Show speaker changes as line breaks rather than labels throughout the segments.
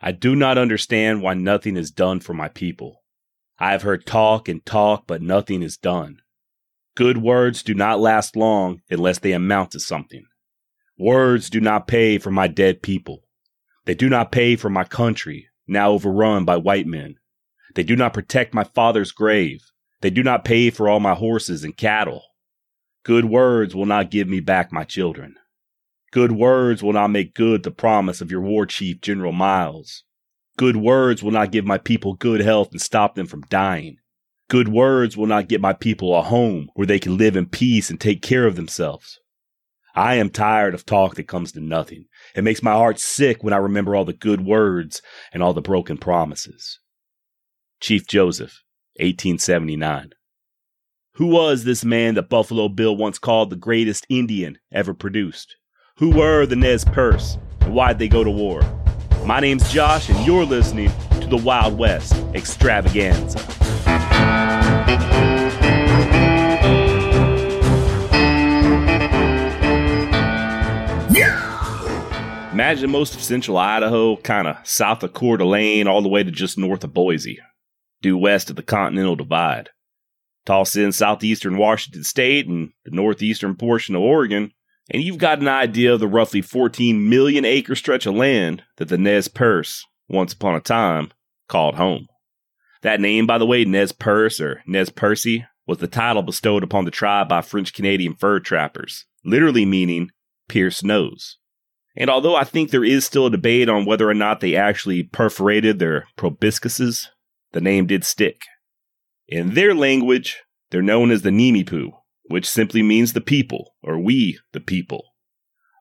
I do not understand why nothing is done for my people. I have heard talk and talk, but nothing is done. Good words do not last long unless they amount to something. Words do not pay for my dead people. They do not pay for my country, now overrun by white men. They do not protect my father's grave. They do not pay for all my horses and cattle. Good words will not give me back my children. Good words will not make good the promise of your war chief, General Miles. Good words will not give my people good health and stop them from dying. Good words will not get my people a home where they can live in peace and take care of themselves. I am tired of talk that comes to nothing. It makes my heart sick when I remember all the good words and all the broken promises. Chief Joseph, 1879. Who was this man that Buffalo Bill once called the greatest Indian ever produced? Who were the Nez Perce and why'd they go to war? My name's Josh, and you're listening to the Wild West Extravaganza. Imagine most of central Idaho, kind of south of Coeur d'Alene, all the way to just north of Boise, due west of the Continental Divide. Toss in southeastern Washington State and the northeastern portion of Oregon, and you've got an idea of the roughly 14 million acre stretch of land that the Nez Perce, once upon a time, called home. That name, by the way, Nez Perce or Nez Percy, was the title bestowed upon the tribe by French Canadian fur trappers, literally meaning pierced nose. And although I think there is still a debate on whether or not they actually perforated their proboscises, the name did stick. In their language, they're known as the Nimipu, which simply means the people, or we, the people.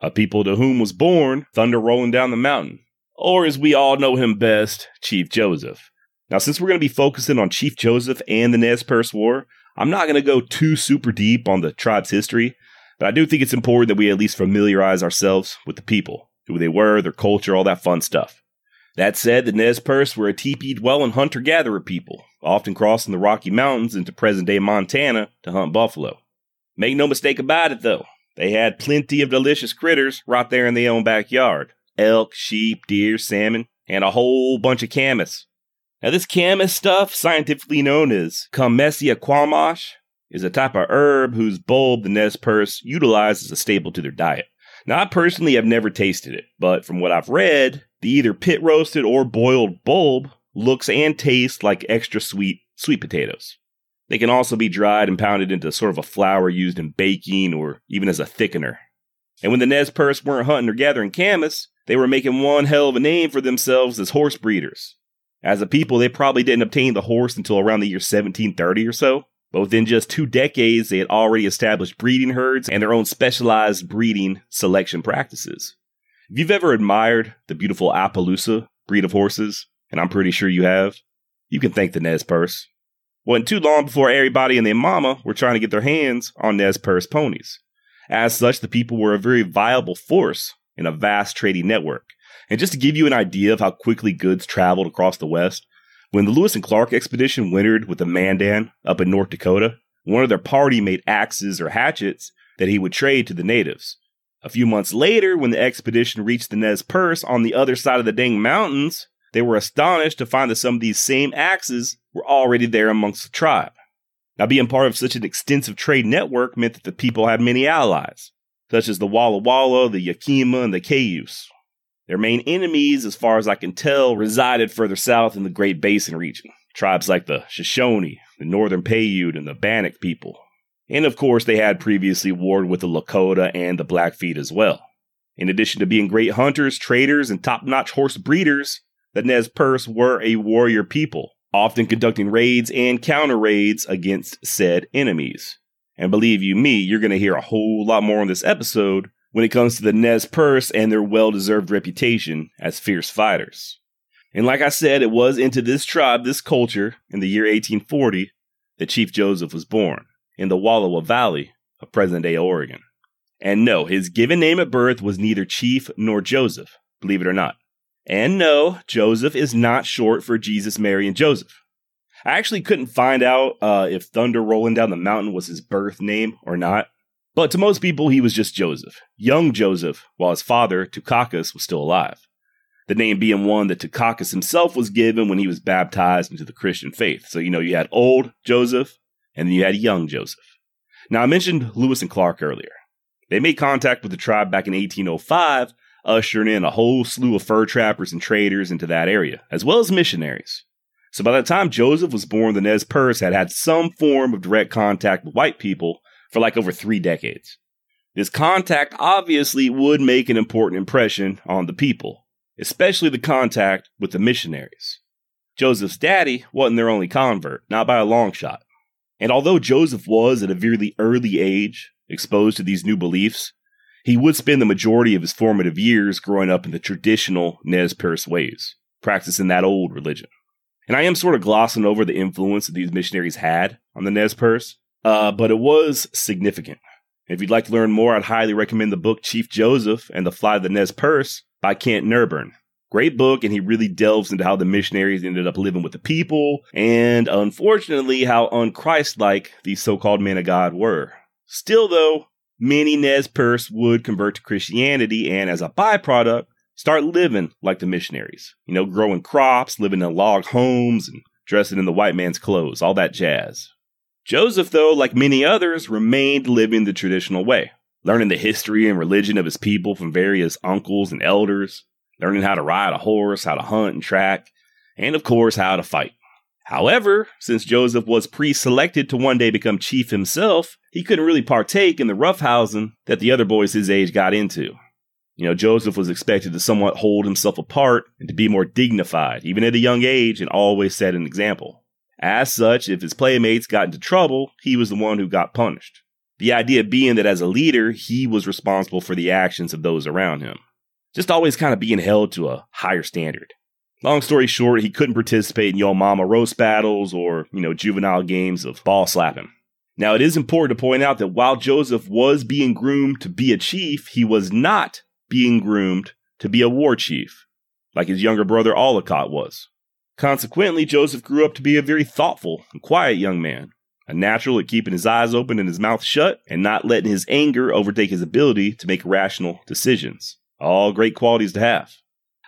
A people to whom was born thunder rolling down the mountain, or as we all know him best, Chief Joseph. Now, since we're going to be focusing on Chief Joseph and the Nez Perce War, I'm not going to go too super deep on the tribe's history, but I do think it's important that we at least familiarize ourselves with the people, who they were, their culture, all that fun stuff. That said, the Nez Perce were a teepee dwelling hunter gatherer people, often crossing the Rocky Mountains into present day Montana to hunt buffalo. Make no mistake about it, though. They had plenty of delicious critters right there in their own backyard elk, sheep, deer, salmon, and a whole bunch of camas. Now, this camas stuff, scientifically known as Camassia quamash, is a type of herb whose bulb the Nez Perce utilize as a staple to their diet. Now, I personally have never tasted it, but from what I've read, the either pit roasted or boiled bulb looks and tastes like extra sweet sweet potatoes. They can also be dried and pounded into sort of a flour used in baking or even as a thickener. And when the Nez Perce weren't hunting or gathering camas, they were making one hell of a name for themselves as horse breeders. As a people, they probably didn't obtain the horse until around the year 1730 or so, but within just two decades, they had already established breeding herds and their own specialized breeding selection practices. If you've ever admired the beautiful Appaloosa breed of horses, and I'm pretty sure you have, you can thank the Nez Perce. Wasn't too long before everybody and their mama were trying to get their hands on Nez Perce ponies. As such, the people were a very viable force in a vast trading network. And just to give you an idea of how quickly goods traveled across the West, when the Lewis and Clark expedition wintered with the Mandan up in North Dakota, one of their party made axes or hatchets that he would trade to the natives. A few months later, when the expedition reached the Nez Perce on the other side of the dang mountains, they were astonished to find that some of these same axes were already there amongst the tribe. Now, being part of such an extensive trade network meant that the people had many allies, such as the Walla Walla, the Yakima, and the Cayuse. Their main enemies, as far as I can tell, resided further south in the Great Basin region. Tribes like the Shoshone, the Northern Paiute, and the Bannock people. And of course, they had previously warred with the Lakota and the Blackfeet as well. In addition to being great hunters, traders, and top notch horse breeders, the Nez Perce were a warrior people, often conducting raids and counter raids against said enemies. And believe you me, you're going to hear a whole lot more on this episode when it comes to the Nez Perce and their well deserved reputation as fierce fighters. And like I said, it was into this tribe, this culture, in the year 1840 that Chief Joseph was born, in the Wallowa Valley of present day Oregon. And no, his given name at birth was neither Chief nor Joseph, believe it or not. And no, Joseph is not short for Jesus, Mary, and Joseph. I actually couldn't find out uh, if Thunder Rolling Down the Mountain was his birth name or not. But to most people, he was just Joseph, young Joseph, while his father, Tuekakas, was still alive. the name being one that Tuekakas himself was given when he was baptized into the Christian faith. So, you know, you had old Joseph and then you had young Joseph. Now, I mentioned Lewis and Clark earlier. They made contact with the tribe back in 1805, ushering in a whole slew of fur trappers and traders into that area, as well as missionaries. So by the time Joseph was born, the Nez Perce had had some form of direct contact with white people for like over three decades. This contact obviously would make an important impression on the people, especially the contact with the missionaries. Joseph's daddy wasn't their only convert, not by a long shot. And although Joseph was at a very early age exposed to these new beliefs, he would spend the majority of his formative years growing up in the traditional Nez Perce ways, practicing that old religion. And I am sort of glossing over the influence that these missionaries had on the Nez Perce, uh, but it was significant. If you'd like to learn more, I'd highly recommend the book Chief Joseph and the Flight of the Nez Perce by Kent Nerburn. Great book, and he really delves into how the missionaries ended up living with the people, and unfortunately, how unchristlike these so called men of God were. Still, though, many Nez Perce would convert to Christianity and, as a byproduct, start living like the missionaries. You know, growing crops, living in log homes, and dressing in the white man's clothes, all that jazz. Joseph, though, like many others, remained living the traditional way, learning the history and religion of his people from various uncles and elders, learning how to ride a horse, how to hunt and track, and of course, how to fight. However, since Joseph was pre selected to one day become chief himself, he couldn't really partake in the roughhousing that the other boys his age got into. You know, Joseph was expected to somewhat hold himself apart and to be more dignified, even at a young age, and always set an example. As such, if his playmates got into trouble, he was the one who got punished. The idea being that as a leader, he was responsible for the actions of those around him just always kind of being held to a higher standard. Long story short, he couldn't participate in Yo Mama roast battles or, you know, juvenile games of ball slapping. Now, it is important to point out that while Joseph was being groomed to be a chief, he was not being groomed to be a war chief, like his younger brother Ollicott was. Consequently, Joseph grew up to be a very thoughtful and quiet young man, a natural at keeping his eyes open and his mouth shut, and not letting his anger overtake his ability to make rational decisions. All great qualities to have.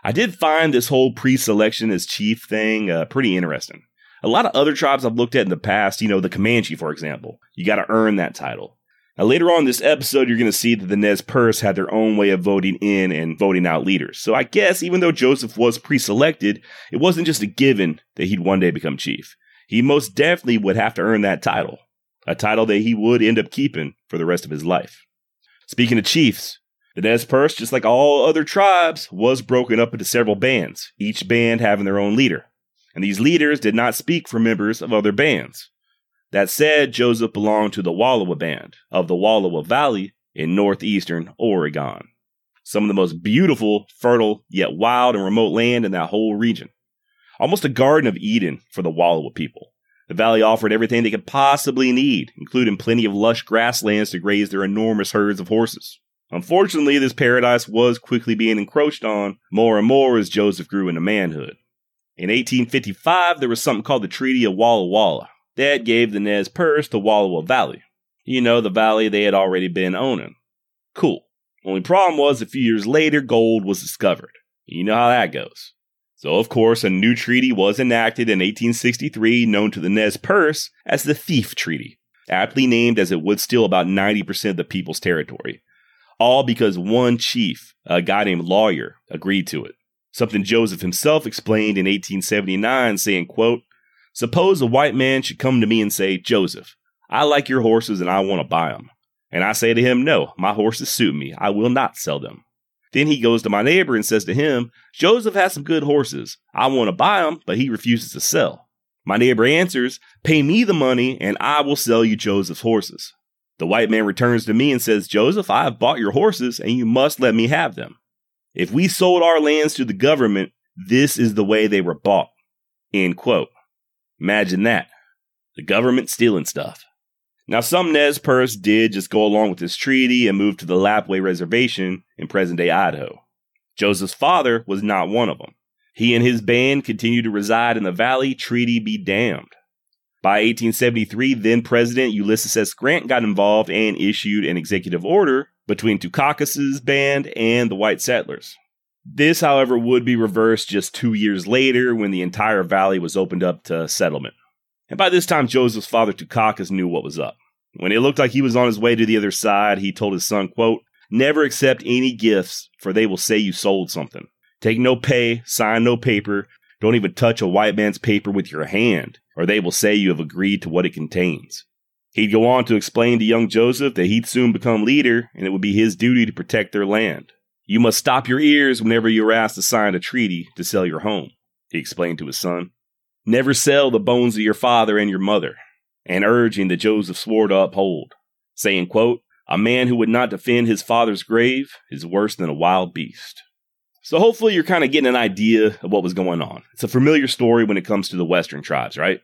I did find this whole pre selection as chief thing uh, pretty interesting. A lot of other tribes I've looked at in the past, you know, the Comanche, for example, you got to earn that title. Now, later on in this episode, you're going to see that the Nez Perce had their own way of voting in and voting out leaders. So I guess even though Joseph was pre selected, it wasn't just a given that he'd one day become chief. He most definitely would have to earn that title, a title that he would end up keeping for the rest of his life. Speaking of chiefs, the Nez Perce, just like all other tribes, was broken up into several bands, each band having their own leader. And these leaders did not speak for members of other bands. That said, Joseph belonged to the Wallowa Band of the Wallowa Valley in northeastern Oregon. Some of the most beautiful, fertile, yet wild and remote land in that whole region. Almost a Garden of Eden for the Wallowa people. The valley offered everything they could possibly need, including plenty of lush grasslands to graze their enormous herds of horses. Unfortunately, this paradise was quickly being encroached on more and more as Joseph grew into manhood. In 1855, there was something called the Treaty of Walla Walla that gave the Nez Perce the Wallowa Valley. You know, the valley they had already been owning. Cool. Only problem was a few years later, gold was discovered. You know how that goes. So, of course, a new treaty was enacted in 1863 known to the Nez Perce as the Thief Treaty, aptly named as it would steal about 90% of the people's territory all because one chief, a guy named Lawyer, agreed to it. Something Joseph himself explained in 1879, saying, quote, Suppose a white man should come to me and say, Joseph, I like your horses and I want to buy them. And I say to him, No, my horses suit me. I will not sell them. Then he goes to my neighbor and says to him, Joseph has some good horses. I want to buy them, but he refuses to sell. My neighbor answers, Pay me the money and I will sell you Joseph's horses. The white man returns to me and says, Joseph, I have bought your horses and you must let me have them. If we sold our lands to the government, this is the way they were bought. End quote. Imagine that. The government stealing stuff. Now, some Nez Perce did just go along with this treaty and move to the Lapwai Reservation in present day Idaho. Joseph's father was not one of them. He and his band continued to reside in the valley, treaty be damned. By 1873, then President Ulysses S. Grant got involved and issued an executive order between Tuekakas's band and the white settlers. This, however, would be reversed just two years later when the entire valley was opened up to settlement. And by this time, Joseph's father Tuekakas knew what was up. When it looked like he was on his way to the other side, he told his son, quote, Never accept any gifts, for they will say you sold something. Take no pay, sign no paper, don't even touch a white man's paper with your hand, or they will say you have agreed to what it contains. He'd go on to explain to young Joseph that he'd soon become leader and it would be his duty to protect their land. You must stop your ears whenever you're asked to sign a treaty to sell your home, he explained to his son. Never sell the bones of your father and your mother, and urging that Joseph swore to uphold, saying, quote, A man who would not defend his father's grave is worse than a wild beast. So hopefully you're kind of getting an idea of what was going on. It's a familiar story when it comes to the Western tribes, right?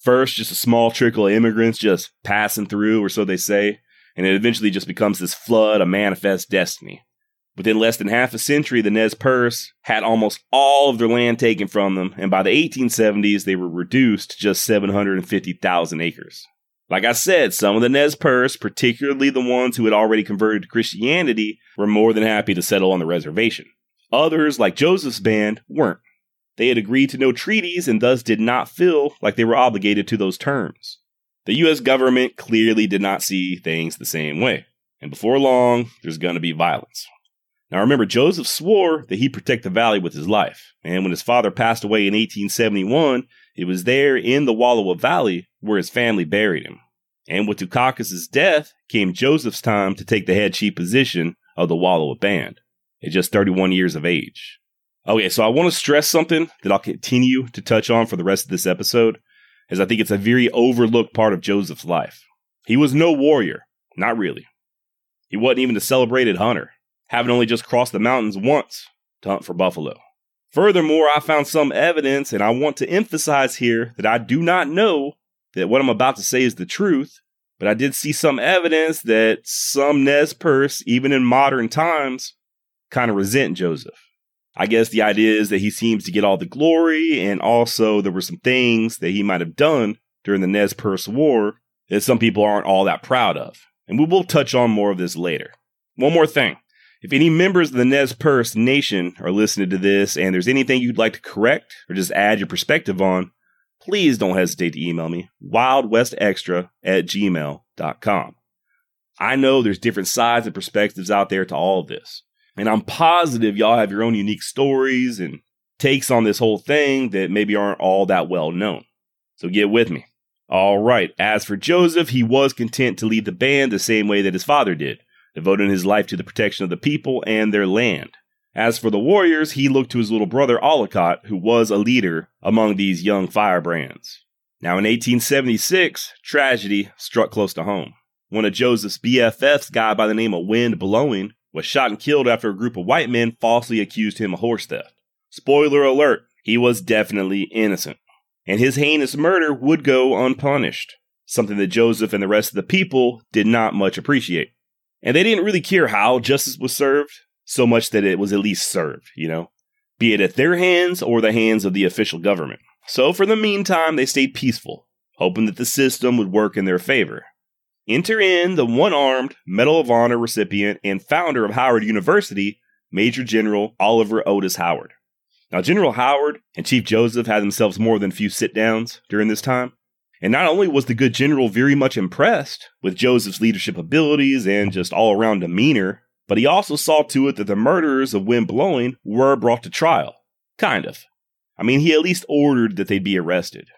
First, just a small trickle of immigrants just passing through, or so they say, and it eventually just becomes this flood of manifest destiny. Within less than half a century, the Nez Perce had almost all of their land taken from them, and by the 1870s, they were reduced to just 750,000 acres. Like I said, some of the Nez Perce, particularly the ones who had already converted to Christianity, were more than happy to settle on the reservation. Others, like Joseph's band, weren't. They had agreed to no treaties and thus did not feel like they were obligated to those terms. The US government clearly did not see things the same way, and before long, there's going to be violence. Now remember, Joseph swore that he'd protect the valley with his life, and when his father passed away in 1871, it was there in the Wallowa Valley where his family buried him. And with Tuekakas' death came Joseph's time to take the head chief position of the Wallowa band at just 31 years of age. Okay, so I want to stress something that I'll continue to touch on for the rest of this episode, as I think it's a very overlooked part of Joseph's life. He was no warrior, not really. He wasn't even a celebrated hunter, having only just crossed the mountains once to hunt for buffalo. Furthermore, I found some evidence, and I want to emphasize here that I do not know that what I'm about to say is the truth, but I did see some evidence that some Nez Perce, even in modern times, kind of resent Joseph. I guess the idea is that he seems to get all the glory, and also there were some things that he might have done during the Nez Perce War that some people aren't all that proud of. And we will touch on more of this later. One more thing. If any members of the Nez Perce Nation are listening to this and there's anything you'd like to correct or just add your perspective on, please don't hesitate to email me, wildwestextra at gmail.com. I know there's different sides and perspectives out there to all of this. And I'm positive y'all have your own unique stories and takes on this whole thing that maybe aren't all that well known. So get with me. All right. As for Joseph, he was content to lead the band the same way that his father did, devoting his life to the protection of the people and their land. As for the warriors, he looked to his little brother Ollicott, who was a leader among these young firebrands. Now, in 1876, tragedy struck close to home. One of Joseph's BFFs, guy by the name of Wind Blowing, was shot and killed after a group of white men falsely accused him of horse theft. Spoiler alert, he was definitely innocent. And his heinous murder would go unpunished, something that Joseph and the rest of the people did not much appreciate. And they didn't really care how justice was served, so much that it was at least served, you know, be it at their hands or the hands of the official government. So for the meantime, they stayed peaceful, hoping that the system would work in their favor. Enter in the one armed Medal of Honor recipient and founder of Howard University, Major General Oliver Otis Howard. Now, General Howard and Chief Joseph had themselves more than a few sit downs during this time. And not only was the good general very much impressed with Joseph's leadership abilities and just all around demeanor, but he also saw to it that the murderers of Wind Blowing were brought to trial. Kind of. I mean, he at least ordered that they be arrested,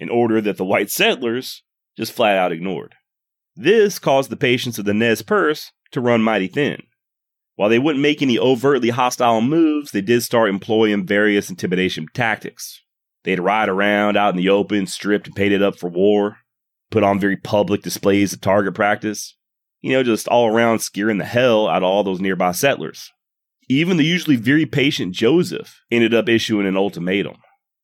an order that the white settlers just flat out ignored. This caused the patience of the Nez Perce to run mighty thin. While they wouldn't make any overtly hostile moves, they did start employing various intimidation tactics. They'd ride around out in the open, stripped and painted up for war, put on very public displays of target practice, you know, just all around scaring the hell out of all those nearby settlers. Even the usually very patient Joseph ended up issuing an ultimatum.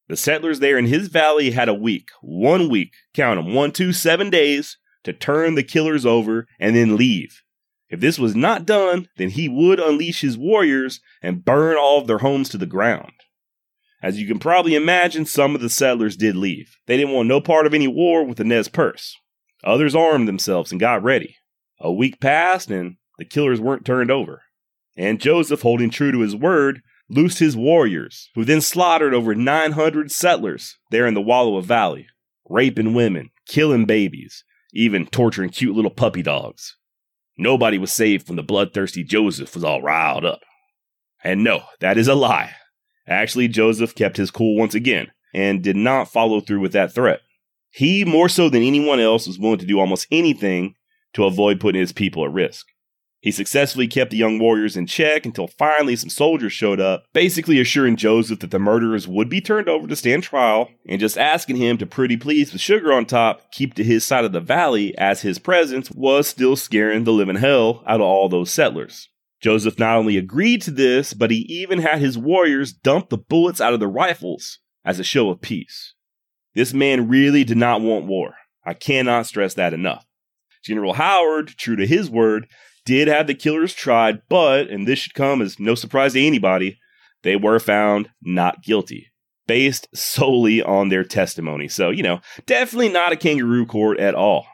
The settlers there in his valley had a week, one week, count them, one, two, seven days to turn the killers over and then leave. If this was not done, then he would unleash his warriors and burn all of their homes to the ground. As you can probably imagine, some of the settlers did leave. They didn't want no part of any war with the Nez Perce. Others armed themselves and got ready. A week passed and the killers weren't turned over. And Joseph, holding true to his word, loosed his warriors, who then slaughtered over 900 settlers there in the Wallowa Valley, raping women, killing babies, even torturing cute little puppy dogs. Nobody was saved when the bloodthirsty Joseph was all riled up. And no, that is a lie. Actually, Joseph kept his cool once again and did not follow through with that threat. He, more so than anyone else, was willing to do almost anything to avoid putting his people at risk. He successfully kept the young warriors in check until finally some soldiers showed up, basically assuring Joseph that the murderers would be turned over to stand trial and just asking him to pretty please with sugar on top keep to his side of the valley as his presence was still scaring the living hell out of all those settlers. Joseph not only agreed to this, but he even had his warriors dump the bullets out of their rifles as a show of peace. This man really did not want war. I cannot stress that enough. General Howard, true to his word, did have the killers tried, but, and this should come as no surprise to anybody, they were found not guilty, based solely on their testimony. So, you know, definitely not a kangaroo court at all.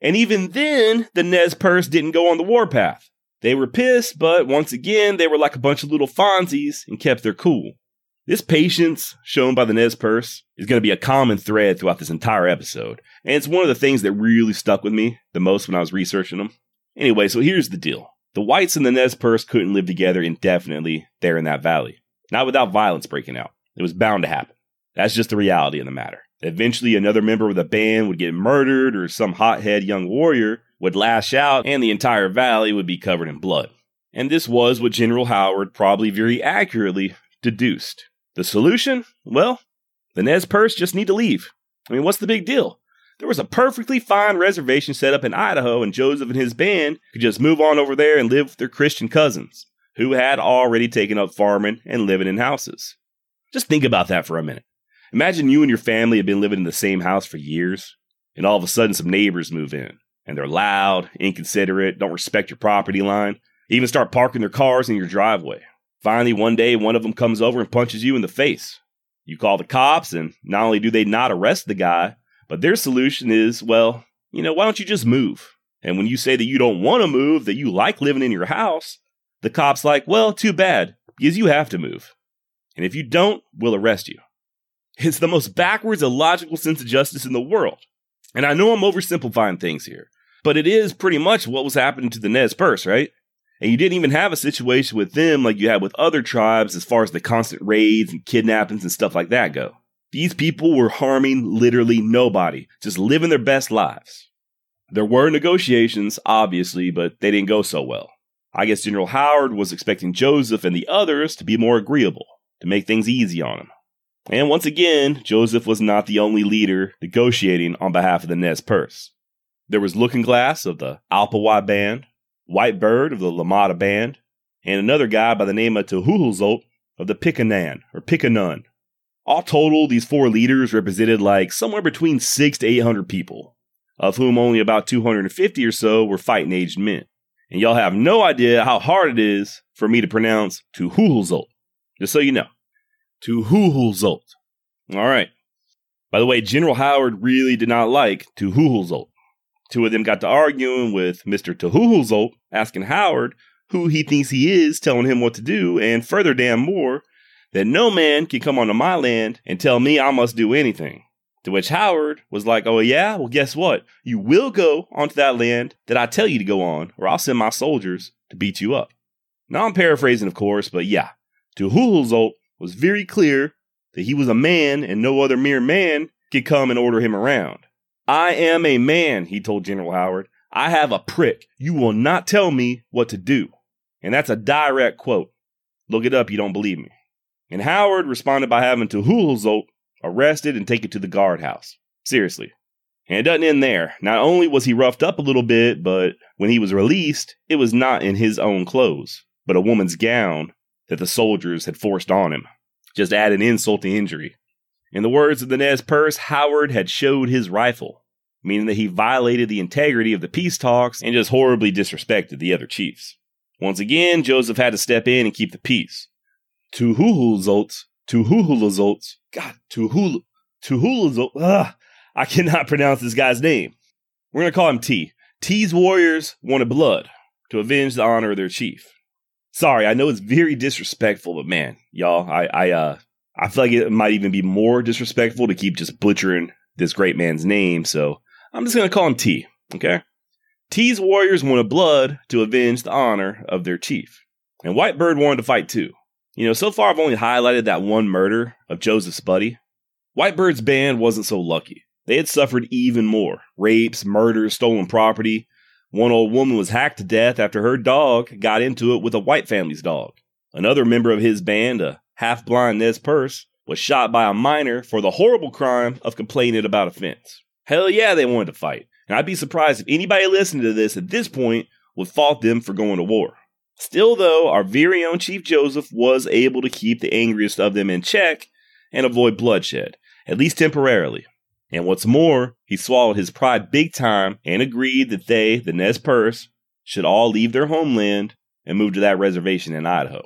And even then, the Nez Perce didn't go on the warpath. They were pissed, but once again, they were like a bunch of little Fonzies and kept their cool. This patience shown by the Nez Perce is going to be a common thread throughout this entire episode, and it's one of the things that really stuck with me the most when I was researching them. Anyway, so here's the deal. The whites and the Nez Perce couldn't live together indefinitely there in that valley. Not without violence breaking out. It was bound to happen. That's just the reality of the matter. Eventually, another member of the band would get murdered, or some hothead young warrior would lash out, and the entire valley would be covered in blood. And this was what General Howard probably very accurately deduced. The solution? Well, the Nez Perce just need to leave. I mean, what's the big deal? There was a perfectly fine reservation set up in Idaho, and Joseph and his band could just move on over there and live with their Christian cousins, who had already taken up farming and living in houses. Just think about that for a minute. Imagine you and your family have been living in the same house for years, and all of a sudden some neighbors move in, and they're loud, inconsiderate, don't respect your property line, even start parking their cars in your driveway. Finally, one day, one of them comes over and punches you in the face. You call the cops, and not only do they not arrest the guy, but their solution is, well, you know, why don't you just move? And when you say that you don't want to move, that you like living in your house, the cop's like, well, too bad, because you have to move. And if you don't, we'll arrest you. It's the most backwards, illogical sense of justice in the world. And I know I'm oversimplifying things here, but it is pretty much what was happening to the Nez Perce, right? And you didn't even have a situation with them like you had with other tribes as far as the constant raids and kidnappings and stuff like that go. These people were harming literally nobody, just living their best lives. There were negotiations, obviously, but they didn't go so well. I guess General Howard was expecting Joseph and the others to be more agreeable, to make things easy on him. And once again, Joseph was not the only leader negotiating on behalf of the Nez Perce. There was Looking Glass of the Alpawa Band, White Bird of the Lamada Band, and another guy by the name of Tehuhulzolt of the Pickanan or Pickanun. All total, these four leaders represented like somewhere between six to 800 people, of whom only about 250 or so were fighting aged men. And y'all have no idea how hard it is for me to pronounce Tuhuhulzolt, just so you know. Tuhuhulzolt. All right. By the way, General Howard really did not like Tuhuhulzolt. Two of them got to arguing with Mr. Tuhuhulzolt, asking Howard who he thinks he is, telling him what to do, and further damn more, that no man can come onto my land and tell me I must do anything. To which Howard was like, Oh, yeah? Well, guess what? You will go onto that land that I tell you to go on, or I'll send my soldiers to beat you up. Now, I'm paraphrasing, of course, but yeah, Tuhuhulzolt was very clear that he was a man and no other mere man could come and order him around. I am a man, he told General Howard. I have a prick. You will not tell me what to do. And that's a direct quote. Look it up, you don't believe me. And Howard responded by having Tuhuhulzolt arrested and taken to the guardhouse. Seriously. And it doesn't end there. Not only was he roughed up a little bit, but when he was released, it was not in his own clothes, but a woman's gown that the soldiers had forced on him. Just add an insult to injury. In the words of the Nez Perce, Howard had showed his rifle, meaning that he violated the integrity of the peace talks and just horribly disrespected the other chiefs. Once again, Joseph had to step in and keep the peace. Tuhuhulzolts, Tuhuhulzolts, God, Tuhul, Tuhulzolts, ah, I cannot pronounce this guy's name. We're going to call him T. T's warriors wanted blood to avenge the honor of their chief. Sorry, I know it's very disrespectful, but man, y'all, I, I, uh, I feel like it might even be more disrespectful to keep just butchering this great man's name. So I'm just gonna call him T. Okay. T's warriors wanted blood to avenge the honor of their chief, and Whitebird wanted to fight too. You know, so far I've only highlighted that one murder of Joseph's buddy. Whitebird's band wasn't so lucky. They had suffered even more rapes, murders, stolen property. One old woman was hacked to death after her dog got into it with a white family's dog. Another member of his band, a half blind Nez Perce, was shot by a miner for the horrible crime of complaining about a fence. Hell yeah, they wanted to fight. And I'd be surprised if anybody listening to this at this point would fault them for going to war. Still, though, our very own Chief Joseph was able to keep the angriest of them in check and avoid bloodshed, at least temporarily. And what's more, he swallowed his pride big time and agreed that they, the Nez Perce, should all leave their homeland and move to that reservation in Idaho.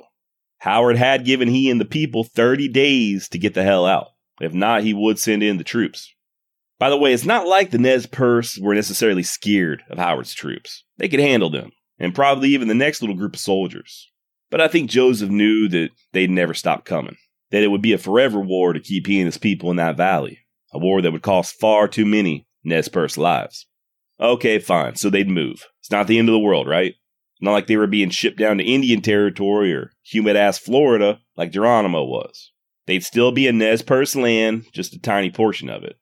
Howard had given he and the people 30 days to get the hell out. If not, he would send in the troops. By the way, it's not like the Nez Perce were necessarily scared of Howard's troops. They could handle them, and probably even the next little group of soldiers. But I think Joseph knew that they'd never stop coming, that it would be a forever war to keep he and his people in that valley, a war that would cost far too many Nez Perce lives. Okay, fine, so they'd move. It's not the end of the world, right? Not like they were being shipped down to Indian territory or humid ass Florida like Geronimo was. They'd still be a Nez Perce land, just a tiny portion of it.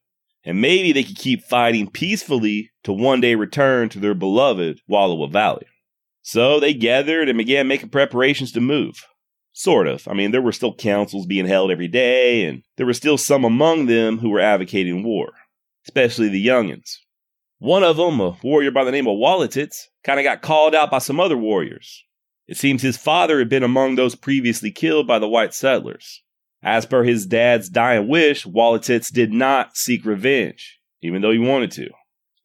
And maybe they could keep fighting peacefully to one day return to their beloved Wallowa Valley. So they gathered and began making preparations to move. Sort of. I mean, there were still councils being held every day, and there were still some among them who were advocating war, especially the youngins. One of them, a warrior by the name of Wallititz, kind of got called out by some other warriors. It seems his father had been among those previously killed by the white settlers. As per his dad's dying wish, Wallititz did not seek revenge, even though he wanted to.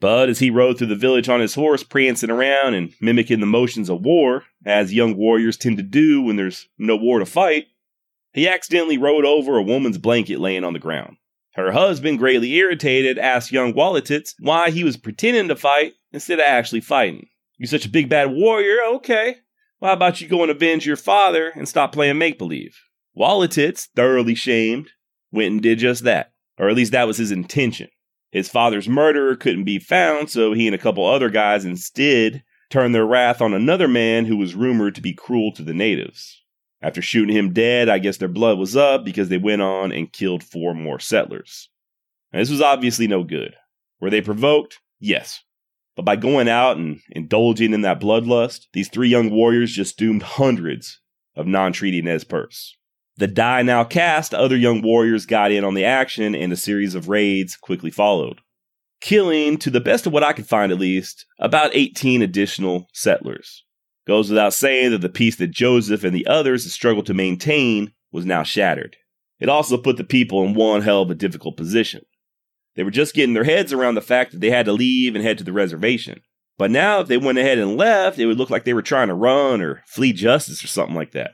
But as he rode through the village on his horse, prancing around and mimicking the motions of war, as young warriors tend to do when there's no war to fight, he accidentally rode over a woman's blanket laying on the ground. Her husband, greatly irritated, asked young Wallititz why he was pretending to fight instead of actually fighting. You're such a big bad warrior, okay. How about you go and avenge your father and stop playing make believe? Wallititz, thoroughly shamed, went and did just that. Or at least that was his intention. His father's murderer couldn't be found, so he and a couple other guys instead turned their wrath on another man who was rumored to be cruel to the natives. After shooting him dead, I guess their blood was up because they went on and killed four more settlers. Now, this was obviously no good. Were they provoked? Yes. But by going out and indulging in that bloodlust, these three young warriors just doomed hundreds of non treaty Nez Perce. The die now cast, other young warriors got in on the action, and a series of raids quickly followed, killing, to the best of what I could find at least, about 18 additional settlers. Goes without saying that the peace that Joseph and the others had struggled to maintain was now shattered. It also put the people in one hell of a difficult position. They were just getting their heads around the fact that they had to leave and head to the reservation. But now, if they went ahead and left, it would look like they were trying to run or flee justice or something like that.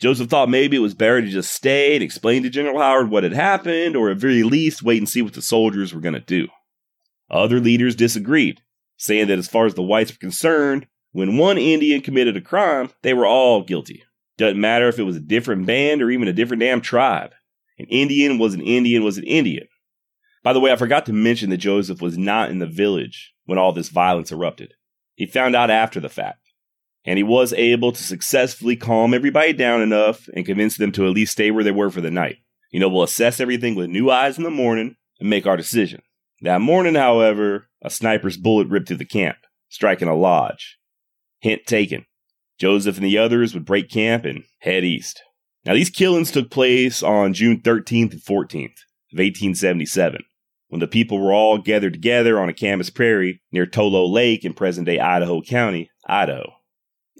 Joseph thought maybe it was better to just stay and explain to General Howard what had happened, or at very least wait and see what the soldiers were going to do. Other leaders disagreed, saying that as far as the whites were concerned, when one Indian committed a crime, they were all guilty. Doesn't matter if it was a different band or even a different damn tribe. An Indian was an Indian was an Indian. By the way, I forgot to mention that Joseph was not in the village when all this violence erupted. He found out after the fact. And he was able to successfully calm everybody down enough and convince them to at least stay where they were for the night. You know, we'll assess everything with new eyes in the morning and make our decision. That morning, however, a sniper's bullet ripped through the camp, striking a lodge. Hint taken. Joseph and the others would break camp and head east. Now, these killings took place on June 13th and 14th of 1877, when the people were all gathered together on a Camas Prairie near Tolo Lake in present day Idaho County, Idaho.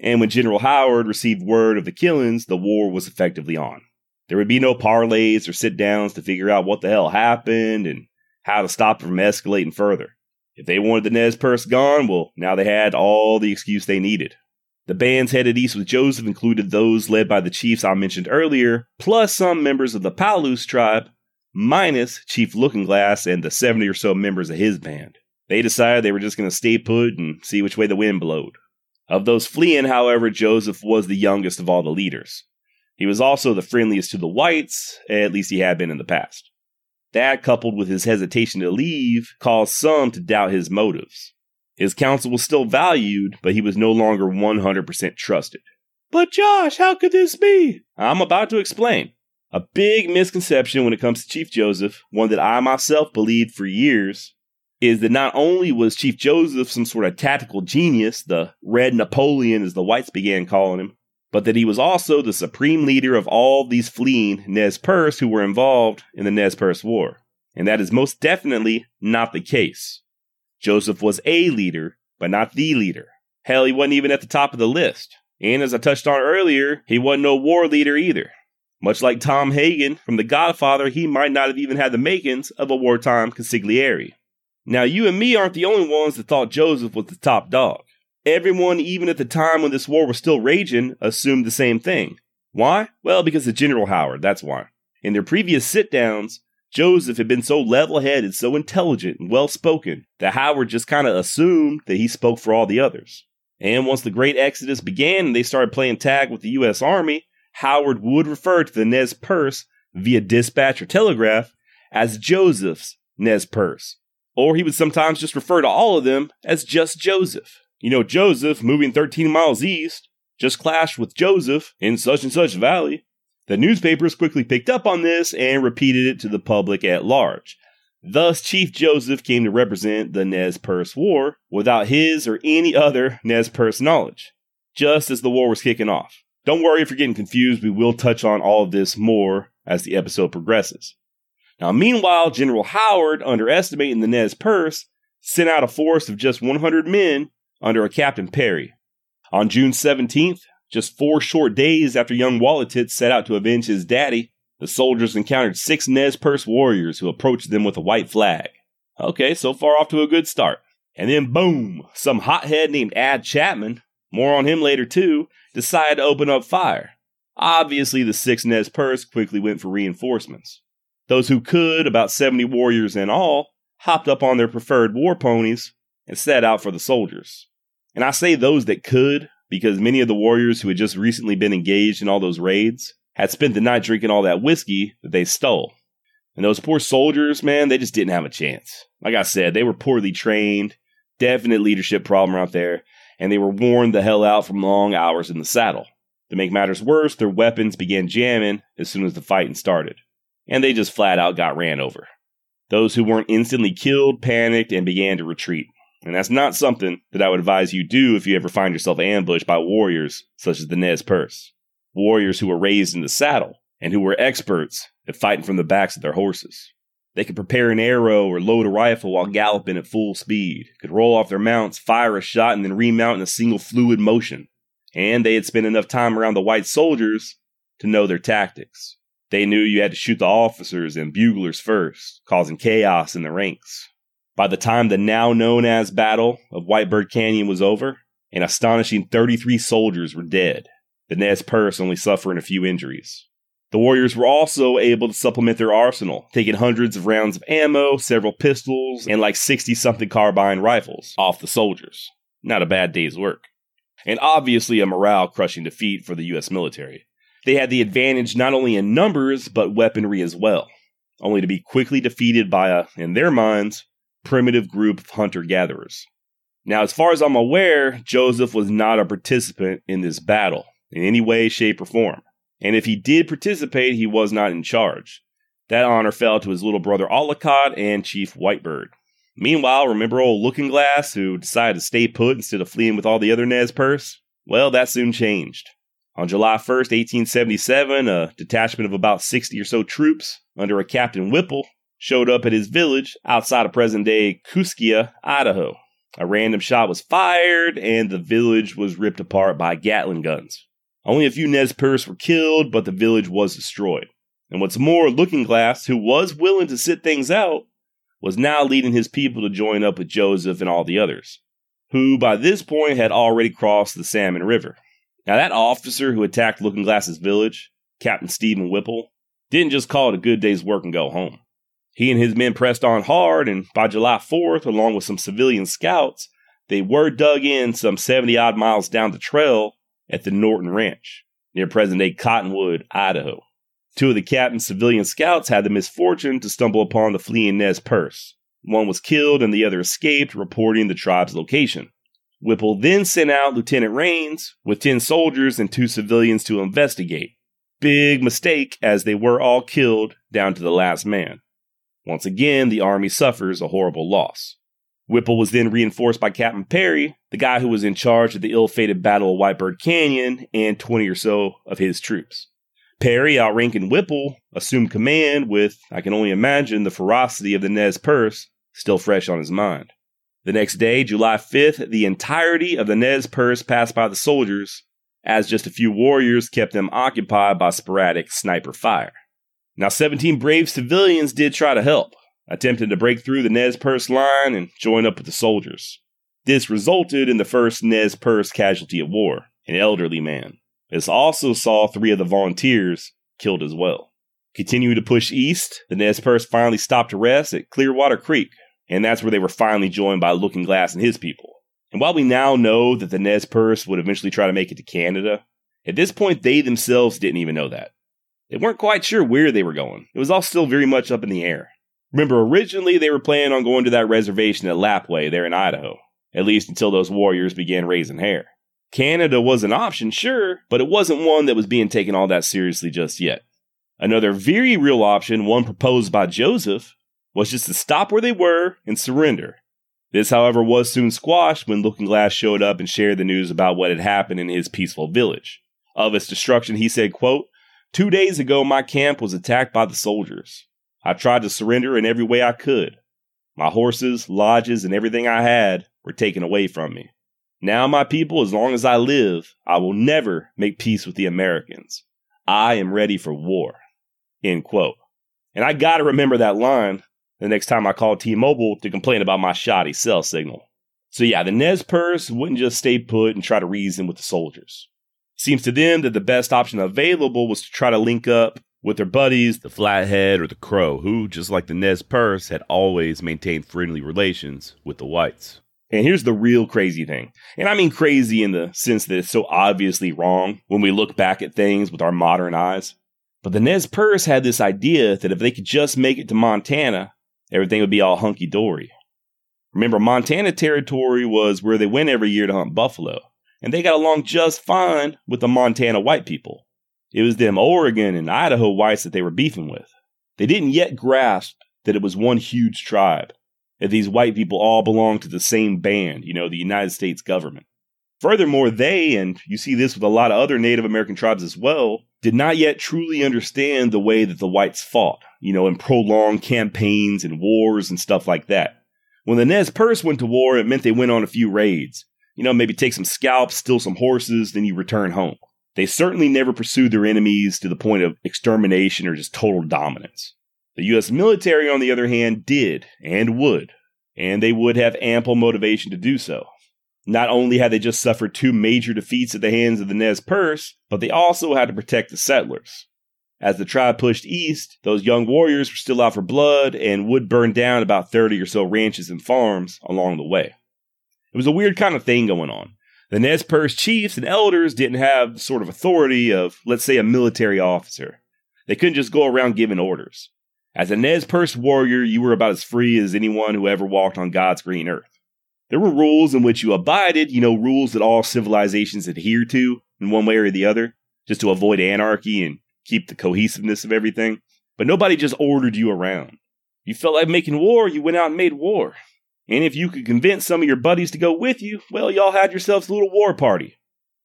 And when General Howard received word of the killings, the war was effectively on. There would be no parlays or sit downs to figure out what the hell happened and how to stop it from escalating further. If they wanted the Nez Perce gone, well, now they had all the excuse they needed. The bands headed east with Joseph included those led by the chiefs I mentioned earlier, plus some members of the Palouse tribe, minus Chief Looking Glass and the 70 or so members of his band. They decided they were just going to stay put and see which way the wind blowed. Of those fleeing, however, Joseph was the youngest of all the leaders. He was also the friendliest to the whites, at least he had been in the past. That, coupled with his hesitation to leave, caused some to doubt his motives. His counsel was still valued, but he was no longer 100% trusted. But Josh, how could this be? I'm about to explain. A big misconception when it comes to Chief Joseph, one that I myself believed for years, is that not only was Chief Joseph some sort of tactical genius, the Red Napoleon as the whites began calling him, but that he was also the supreme leader of all these fleeing Nez Perce who were involved in the Nez Perce War. And that is most definitely not the case. Joseph was a leader, but not the leader. Hell, he wasn't even at the top of the list. And as I touched on earlier, he wasn't no war leader either. Much like Tom Hagen from The Godfather, he might not have even had the makings of a wartime consigliere. Now, you and me aren't the only ones that thought Joseph was the top dog. Everyone, even at the time when this war was still raging, assumed the same thing. Why? Well, because of General Howard, that's why. In their previous sit downs, Joseph had been so level headed, so intelligent, and well spoken that Howard just kind of assumed that he spoke for all the others. And once the Great Exodus began and they started playing tag with the U.S. Army, Howard would refer to the Nez Perce via dispatch or telegraph as Joseph's Nez Perce. Or he would sometimes just refer to all of them as just Joseph. You know, Joseph, moving 13 miles east, just clashed with Joseph in such and such valley. The newspapers quickly picked up on this and repeated it to the public at large. Thus, Chief Joseph came to represent the Nez Perce War without his or any other Nez Perce knowledge, just as the war was kicking off. Don't worry if you're getting confused, we will touch on all of this more as the episode progresses. Now, meanwhile, General Howard, underestimating the Nez Perce, sent out a force of just 100 men under a Captain Perry. On June 17th, just four short days after young Wollatit set out to avenge his daddy, the soldiers encountered six Nez Perce warriors who approached them with a white flag. Okay, so far off to a good start. And then boom, some hothead named Ad Chapman, more on him later too, decided to open up fire. Obviously, the six Nez Perce quickly went for reinforcements. Those who could, about 70 warriors in all, hopped up on their preferred war ponies and set out for the soldiers. And I say those that could because many of the warriors who had just recently been engaged in all those raids had spent the night drinking all that whiskey that they stole. And those poor soldiers, man, they just didn't have a chance. Like I said, they were poorly trained, definite leadership problem out there, and they were worn the hell out from long hours in the saddle. To make matters worse, their weapons began jamming as soon as the fighting started, and they just flat out got ran over. Those who weren't instantly killed panicked and began to retreat. And that's not something that I would advise you do if you ever find yourself ambushed by warriors such as the Nez Perce warriors who were raised in the saddle and who were experts at fighting from the backs of their horses. They could prepare an arrow or load a rifle while galloping at full speed, could roll off their mounts, fire a shot, and then remount in a single fluid motion. And they had spent enough time around the white soldiers to know their tactics. They knew you had to shoot the officers and buglers first, causing chaos in the ranks. By the time the now known as Battle of Whitebird Canyon was over, an astonishing 33 soldiers were dead, the Nez Perce only suffering a few injuries. The Warriors were also able to supplement their arsenal, taking hundreds of rounds of ammo, several pistols, and like 60 something carbine rifles off the soldiers. Not a bad day's work. And obviously a morale crushing defeat for the US military. They had the advantage not only in numbers, but weaponry as well, only to be quickly defeated by a, in their minds, primitive group of hunter gatherers. Now, as far as I'm aware, Joseph was not a participant in this battle, in any way, shape, or form. And if he did participate, he was not in charge. That honor fell to his little brother Ollicott and Chief Whitebird. Meanwhile, remember old Looking Glass, who decided to stay put instead of fleeing with all the other Nez Perce? Well, that soon changed. On July 1st, 1877, a detachment of about 60 or so troops under a Captain Whipple showed up at his village outside of present day Kooskia, Idaho. A random shot was fired, and the village was ripped apart by Gatling guns. Only a few Nez Perce were killed, but the village was destroyed. And what's more, Looking Glass, who was willing to sit things out, was now leading his people to join up with Joseph and all the others, who by this point had already crossed the Salmon River. Now, that officer who attacked Looking Glass's village, Captain Stephen Whipple, didn't just call it a good day's work and go home. He and his men pressed on hard, and by July 4th, along with some civilian scouts, they were dug in some 70 odd miles down the trail at the Norton Ranch near present day Cottonwood, Idaho. Two of the captain's civilian scouts had the misfortune to stumble upon the fleeing Nez Perce. One was killed and the other escaped, reporting the tribe's location. Whipple then sent out Lieutenant Rains with 10 soldiers and two civilians to investigate. Big mistake, as they were all killed down to the last man. Once again, the Army suffers a horrible loss. Whipple was then reinforced by Captain Perry, the guy who was in charge of the ill fated Battle of Whitebird Canyon, and 20 or so of his troops. Perry, outranking Whipple, assumed command with, I can only imagine, the ferocity of the Nez Perce still fresh on his mind. The next day, July 5th, the entirety of the Nez Perce passed by the soldiers, as just a few warriors kept them occupied by sporadic sniper fire. Now, 17 brave civilians did try to help, attempting to break through the Nez Perce line and join up with the soldiers. This resulted in the first Nez Perce casualty of war, an elderly man. This also saw three of the volunteers killed as well. Continuing to push east, the Nez Perce finally stopped to rest at Clearwater Creek, and that's where they were finally joined by Looking Glass and his people. And while we now know that the Nez Perce would eventually try to make it to Canada, at this point they themselves didn't even know that. They weren't quite sure where they were going. It was all still very much up in the air. Remember, originally they were planning on going to that reservation at Lapwai there in Idaho, at least until those warriors began raising hair. Canada was an option, sure, but it wasn't one that was being taken all that seriously just yet. Another very real option, one proposed by Joseph, was just to stop where they were and surrender. This, however, was soon squashed when Looking Glass showed up and shared the news about what had happened in his peaceful village. Of its destruction, he said, quote, Two days ago, my camp was attacked by the soldiers. I tried to surrender in every way I could. My horses, lodges, and everything I had were taken away from me. Now, my people, as long as I live, I will never make peace with the Americans. I am ready for war. End quote. And I gotta remember that line the next time I called T Mobile to complain about my shoddy cell signal. So, yeah, the Nez Perce wouldn't just stay put and try to reason with the soldiers. Seems to them that the best option available was to try to link up with their buddies, the Flathead or the Crow, who, just like the Nez Perce, had always maintained friendly relations with the whites. And here's the real crazy thing. And I mean crazy in the sense that it's so obviously wrong when we look back at things with our modern eyes. But the Nez Perce had this idea that if they could just make it to Montana, everything would be all hunky dory. Remember, Montana Territory was where they went every year to hunt buffalo, and they got along just fine with the Montana white people. It was them Oregon and Idaho whites that they were beefing with. They didn't yet grasp that it was one huge tribe, that these white people all belonged to the same band, you know, the United States government. Furthermore, they, and you see this with a lot of other Native American tribes as well, did not yet truly understand the way that the whites fought, you know, in prolonged campaigns and wars and stuff like that. When the Nez Perce went to war, it meant they went on a few raids. You know, maybe take some scalps, steal some horses, then you return home. They certainly never pursued their enemies to the point of extermination or just total dominance. The US military, on the other hand, did and would, and they would have ample motivation to do so. Not only had they just suffered two major defeats at the hands of the Nez Perce, but they also had to protect the settlers. As the tribe pushed east, those young warriors were still out for blood and would burn down about 30 or so ranches and farms along the way. It was a weird kind of thing going on. The Nez Perce chiefs and elders didn't have the sort of authority of, let's say, a military officer. They couldn't just go around giving orders. As a Nez Perce warrior, you were about as free as anyone who ever walked on God's green earth. There were rules in which you abided, you know, rules that all civilizations adhere to in one way or the other, just to avoid anarchy and keep the cohesiveness of everything. But nobody just ordered you around. You felt like making war, you went out and made war. And if you could convince some of your buddies to go with you, well, y'all had yourselves a little war party.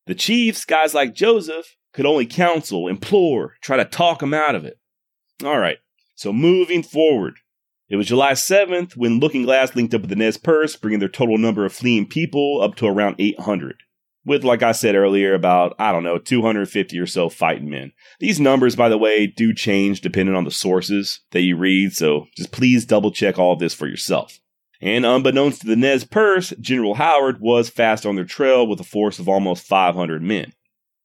The chiefs, guys like Joseph, could only counsel, implore, try to talk them out of it. All right, so moving forward, it was July 7th when Looking Glass linked up with the Nez Perce, bringing their total number of fleeing people up to around 800. With, like I said earlier, about, I don't know, 250 or so fighting men. These numbers, by the way, do change depending on the sources that you read, so just please double check all of this for yourself. And unbeknownst to the Nez Perce, General Howard was fast on their trail with a force of almost 500 men.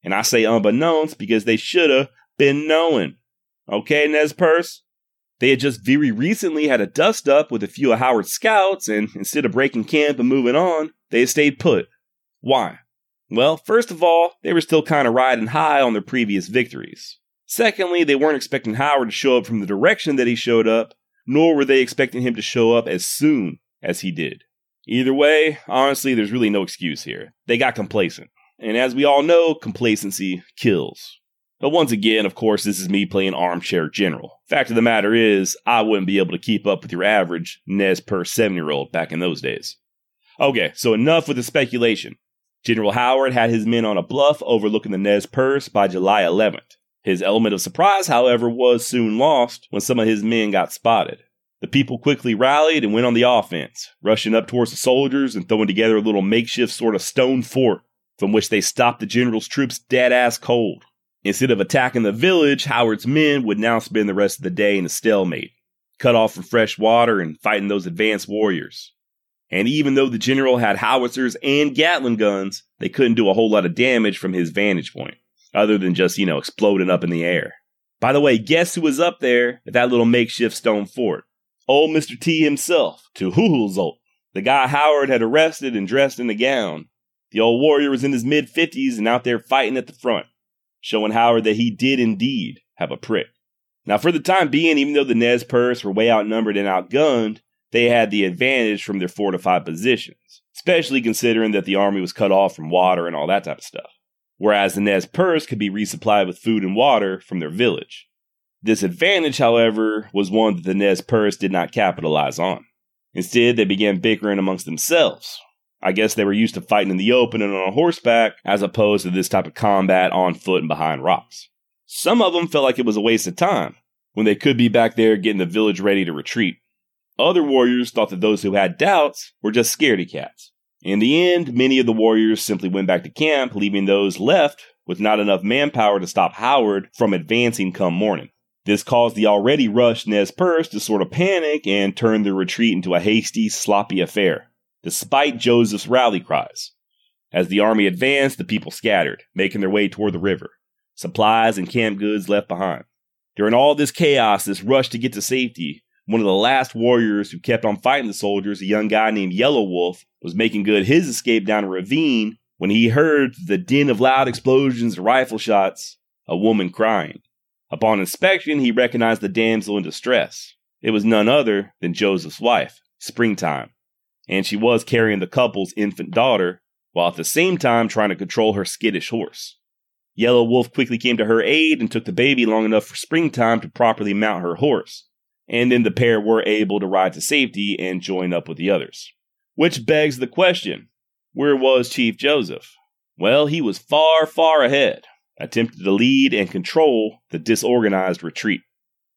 And I say unbeknownst because they should have been knowing. Okay, Nez Perce? They had just very recently had a dust up with a few of Howard's scouts, and instead of breaking camp and moving on, they had stayed put. Why? Well, first of all, they were still kind of riding high on their previous victories. Secondly, they weren't expecting Howard to show up from the direction that he showed up, nor were they expecting him to show up as soon as he did. Either way, honestly, there's really no excuse here. They got complacent. And as we all know, complacency kills. But once again, of course, this is me playing armchair general. Fact of the matter is, I wouldn't be able to keep up with your average Nez Perce 7 year old back in those days. Okay, so enough with the speculation. General Howard had his men on a bluff overlooking the Nez Perce by July 11th. His element of surprise, however, was soon lost when some of his men got spotted. The people quickly rallied and went on the offense, rushing up towards the soldiers and throwing together a little makeshift sort of stone fort from which they stopped the general's troops dead ass cold. Instead of attacking the village, Howard's men would now spend the rest of the day in a stalemate, cut off from fresh water and fighting those advanced warriors. And even though the general had howitzers and Gatling guns, they couldn't do a whole lot of damage from his vantage point, other than just, you know, exploding up in the air. By the way, guess who was up there at that little makeshift stone fort? Old Mr. T himself, Toohoolhoolzote, the guy Howard had arrested and dressed in a gown. The old warrior was in his mid 50s and out there fighting at the front showing Howard that he did indeed have a prick. Now, for the time being, even though the Nez Perce were way outnumbered and outgunned, they had the advantage from their fortified positions, especially considering that the army was cut off from water and all that type of stuff. Whereas the Nez Perce could be resupplied with food and water from their village. This advantage, however, was one that the Nez Perce did not capitalize on. Instead, they began bickering amongst themselves, I guess they were used to fighting in the open and on horseback, as opposed to this type of combat on foot and behind rocks. Some of them felt like it was a waste of time, when they could be back there getting the village ready to retreat. Other warriors thought that those who had doubts were just scaredy cats. In the end, many of the warriors simply went back to camp, leaving those left with not enough manpower to stop Howard from advancing come morning. This caused the already rushed Nez Perce to sort of panic and turn their retreat into a hasty, sloppy affair despite Joseph's rally cries. As the army advanced, the people scattered, making their way toward the river, supplies and camp goods left behind. During all this chaos, this rush to get to safety, one of the last warriors who kept on fighting the soldiers, a young guy named Yellow Wolf, was making good his escape down a ravine when he heard the din of loud explosions and rifle shots, a woman crying. Upon inspection, he recognized the damsel in distress. It was none other than Joseph's wife, Springtime, and she was carrying the couple's infant daughter while at the same time trying to control her skittish horse. Yellow Wolf quickly came to her aid and took the baby long enough for springtime to properly mount her horse, and then the pair were able to ride to safety and join up with the others. Which begs the question where was Chief Joseph? Well, he was far, far ahead, attempting to lead and control the disorganized retreat.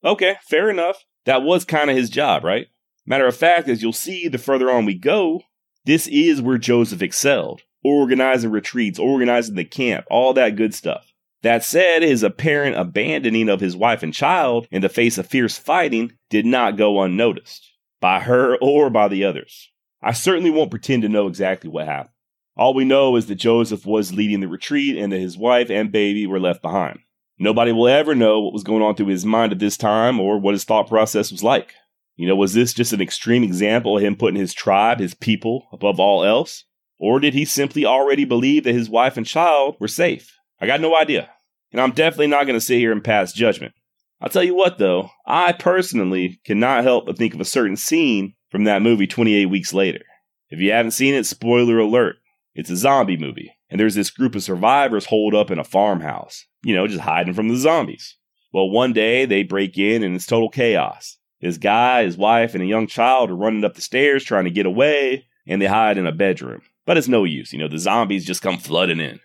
Okay, fair enough. That was kind of his job, right? Matter of fact, as you'll see the further on we go, this is where Joseph excelled organizing retreats, organizing the camp, all that good stuff. That said, his apparent abandoning of his wife and child in the face of fierce fighting did not go unnoticed by her or by the others. I certainly won't pretend to know exactly what happened. All we know is that Joseph was leading the retreat and that his wife and baby were left behind. Nobody will ever know what was going on through his mind at this time or what his thought process was like. You know, was this just an extreme example of him putting his tribe, his people, above all else? Or did he simply already believe that his wife and child were safe? I got no idea. And I'm definitely not going to sit here and pass judgment. I'll tell you what, though, I personally cannot help but think of a certain scene from that movie 28 Weeks Later. If you haven't seen it, spoiler alert. It's a zombie movie, and there's this group of survivors holed up in a farmhouse, you know, just hiding from the zombies. Well, one day they break in and it's total chaos. This guy, his wife, and a young child are running up the stairs trying to get away, and they hide in a bedroom. But it's no use, you know, the zombies just come flooding in.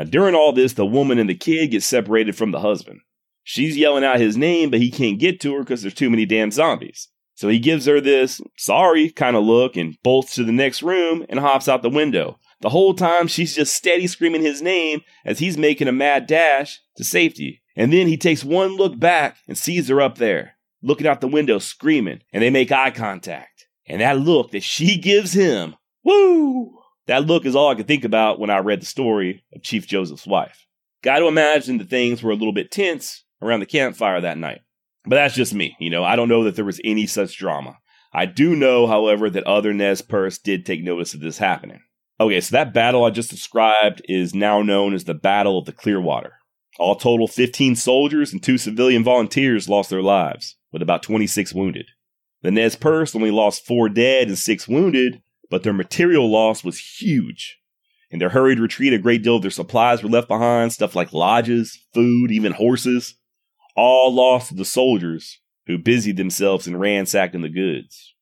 Now, during all this, the woman and the kid get separated from the husband. She's yelling out his name, but he can't get to her because there's too many damn zombies. So he gives her this sorry kind of look and bolts to the next room and hops out the window. The whole time she's just steady screaming his name as he's making a mad dash to safety. And then he takes one look back and sees her up there looking out the window screaming, and they make eye contact. And that look that she gives him, woo! That look is all I could think about when I read the story of Chief Joseph's wife. Got to imagine that things were a little bit tense around the campfire that night. But that's just me. You know, I don't know that there was any such drama. I do know, however, that other Nez Perce did take notice of this happening. Okay, so that battle I just described is now known as the Battle of the Clearwater. All total, 15 soldiers and two civilian volunteers lost their lives, with about 26 wounded. The Nez Perce only lost four dead and six wounded, but their material loss was huge. In their hurried retreat, a great deal of their supplies were left behind, stuff like lodges, food, even horses, all lost to the soldiers who busied themselves in ransacking the goods.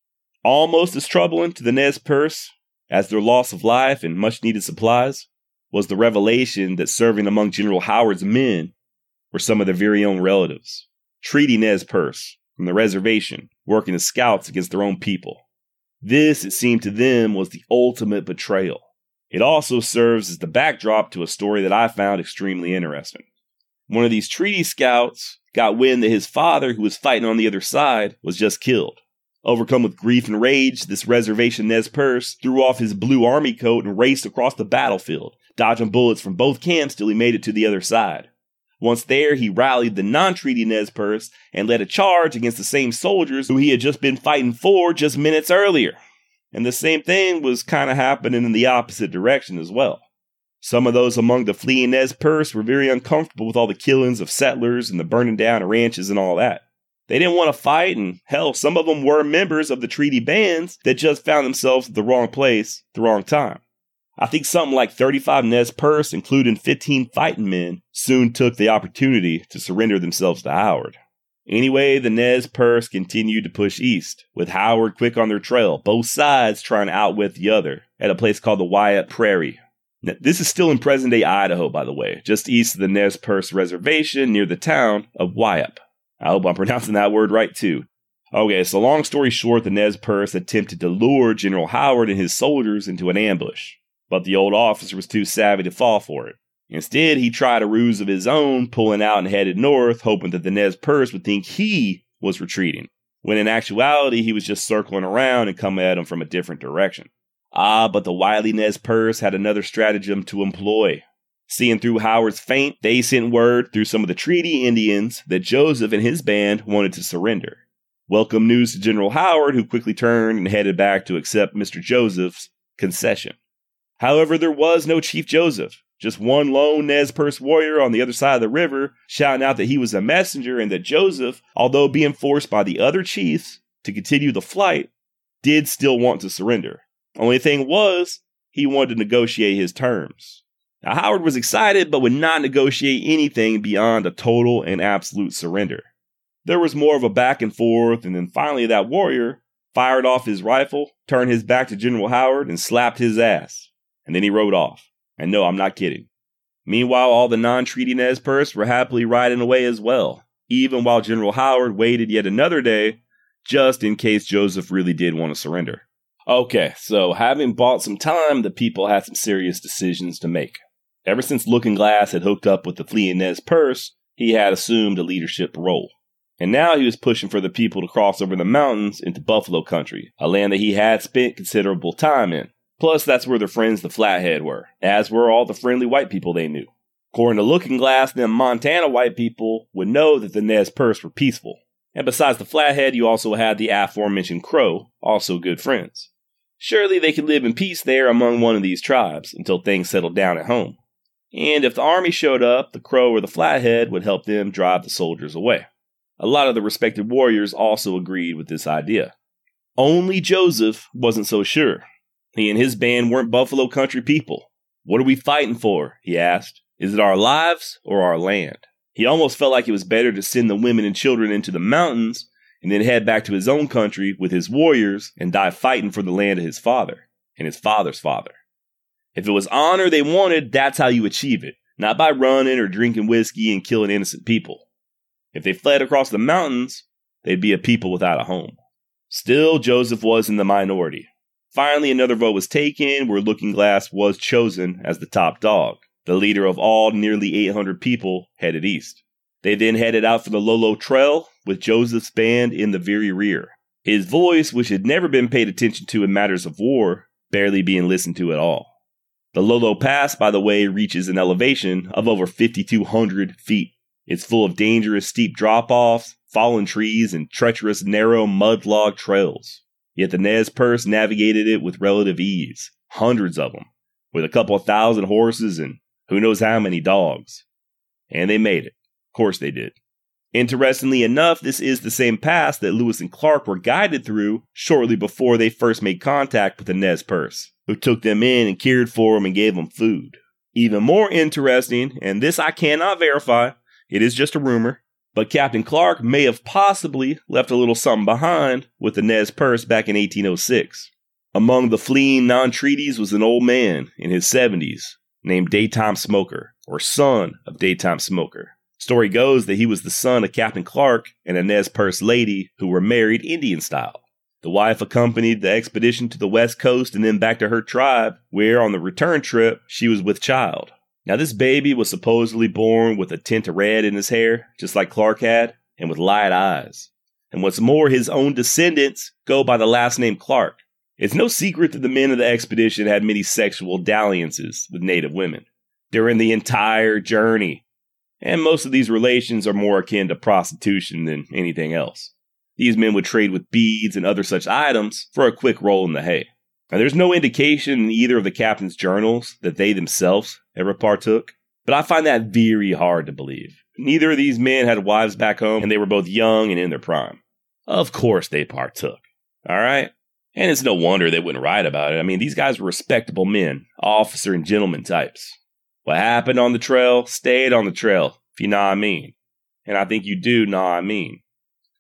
Almost as troubling to the Nez Perce as their loss of life and much needed supplies was the revelation that serving among General Howard's men were some of their very own relatives, treaty Nez Perce from the reservation, working as scouts against their own people. This, it seemed to them, was the ultimate betrayal. It also serves as the backdrop to a story that I found extremely interesting. One of these treaty scouts got wind that his father, who was fighting on the other side, was just killed. Overcome with grief and rage, this reservation Nez Perce threw off his blue army coat and raced across the battlefield, dodging bullets from both camps till he made it to the other side. Once there, he rallied the non treaty Nez Perce and led a charge against the same soldiers who he had just been fighting for just minutes earlier. And the same thing was kind of happening in the opposite direction as well. Some of those among the fleeing Nez Perce were very uncomfortable with all the killings of settlers and the burning down of ranches and all that. They didn't want to fight, and hell, some of them were members of the treaty bands that just found themselves at the wrong place, the wrong time. I think something like 35 Nez Perce, including 15 fighting men, soon took the opportunity to surrender themselves to Howard. Anyway, the Nez Perce continued to push east, with Howard quick on their trail, both sides trying to outwit the other, at a place called the Weippe Prairie. Now, this is still in present day Idaho, by the way, just east of the Nez Perce Reservation near the town of Wyatt. I hope I'm pronouncing that word right too. Okay, so long story short, the Nez Perce attempted to lure General Howard and his soldiers into an ambush, but the old officer was too savvy to fall for it. Instead, he tried a ruse of his own, pulling out and headed north, hoping that the Nez Perce would think he was retreating, when in actuality he was just circling around and coming at him from a different direction. Ah, but the wily Nez Perce had another stratagem to employ. Seeing through Howard's feint, they sent word through some of the treaty Indians that Joseph and his band wanted to surrender. Welcome news to General Howard, who quickly turned and headed back to accept Mr. Joseph's concession. However, there was no Chief Joseph, just one lone Nez Perce warrior on the other side of the river shouting out that he was a messenger and that Joseph, although being forced by the other chiefs to continue the flight, did still want to surrender. Only thing was, he wanted to negotiate his terms. Now, Howard was excited, but would not negotiate anything beyond a total and absolute surrender. There was more of a back and forth, and then finally, that warrior fired off his rifle, turned his back to General Howard, and slapped his ass. And then he rode off. And no, I'm not kidding. Meanwhile, all the non treaty Nez Perce were happily riding away as well, even while General Howard waited yet another day just in case Joseph really did want to surrender. Okay, so having bought some time, the people had some serious decisions to make. Ever since Looking Glass had hooked up with the fleeing Nez Perce, he had assumed a leadership role. And now he was pushing for the people to cross over the mountains into Buffalo country, a land that he had spent considerable time in. Plus, that's where their friends the Flathead were, as were all the friendly white people they knew. According to Looking Glass, them Montana white people would know that the Nez Perce were peaceful. And besides the Flathead, you also had the aforementioned Crow, also good friends. Surely they could live in peace there among one of these tribes until things settled down at home. And if the army showed up, the Crow or the Flathead would help them drive the soldiers away. A lot of the respected warriors also agreed with this idea. Only Joseph wasn't so sure. He and his band weren't Buffalo country people. What are we fighting for? he asked. Is it our lives or our land? He almost felt like it was better to send the women and children into the mountains and then head back to his own country with his warriors and die fighting for the land of his father and his father's father. If it was honor they wanted, that's how you achieve it, not by running or drinking whiskey and killing innocent people. If they fled across the mountains, they'd be a people without a home. Still, Joseph was in the minority. Finally, another vote was taken where Looking Glass was chosen as the top dog. The leader of all nearly 800 people headed east. They then headed out for the Lolo Trail with Joseph's band in the very rear. His voice, which had never been paid attention to in matters of war, barely being listened to at all. The Lolo Pass, by the way, reaches an elevation of over 5,200 feet. It's full of dangerous steep drop offs, fallen trees, and treacherous narrow mud-log trails. Yet the Nez Perce navigated it with relative ease, hundreds of them, with a couple of thousand horses and who knows how many dogs. And they made it. Of course they did. Interestingly enough, this is the same pass that Lewis and Clark were guided through shortly before they first made contact with the Nez Perce, who took them in and cared for them and gave them food. Even more interesting, and this I cannot verify, it is just a rumor, but Captain Clark may have possibly left a little something behind with the Nez Perce back in 1806. Among the fleeing non treaties was an old man in his 70s named Daytime Smoker, or son of Daytime Smoker. Story goes that he was the son of Captain Clark and a Nez Perce lady who were married Indian style. The wife accompanied the expedition to the west coast and then back to her tribe, where on the return trip she was with child. Now, this baby was supposedly born with a tint of red in his hair, just like Clark had, and with light eyes. And what's more, his own descendants go by the last name Clark. It's no secret that the men of the expedition had many sexual dalliances with native women during the entire journey, and most of these relations are more akin to prostitution than anything else. These men would trade with beads and other such items for a quick roll in the hay. Now, there's no indication in either of the captain's journals that they themselves ever partook, but I find that very hard to believe. Neither of these men had wives back home, and they were both young and in their prime. Of course they partook. All right? And it's no wonder they wouldn't write about it. I mean, these guys were respectable men, officer and gentleman types. What happened on the trail stayed on the trail, if you know what I mean. And I think you do know what I mean.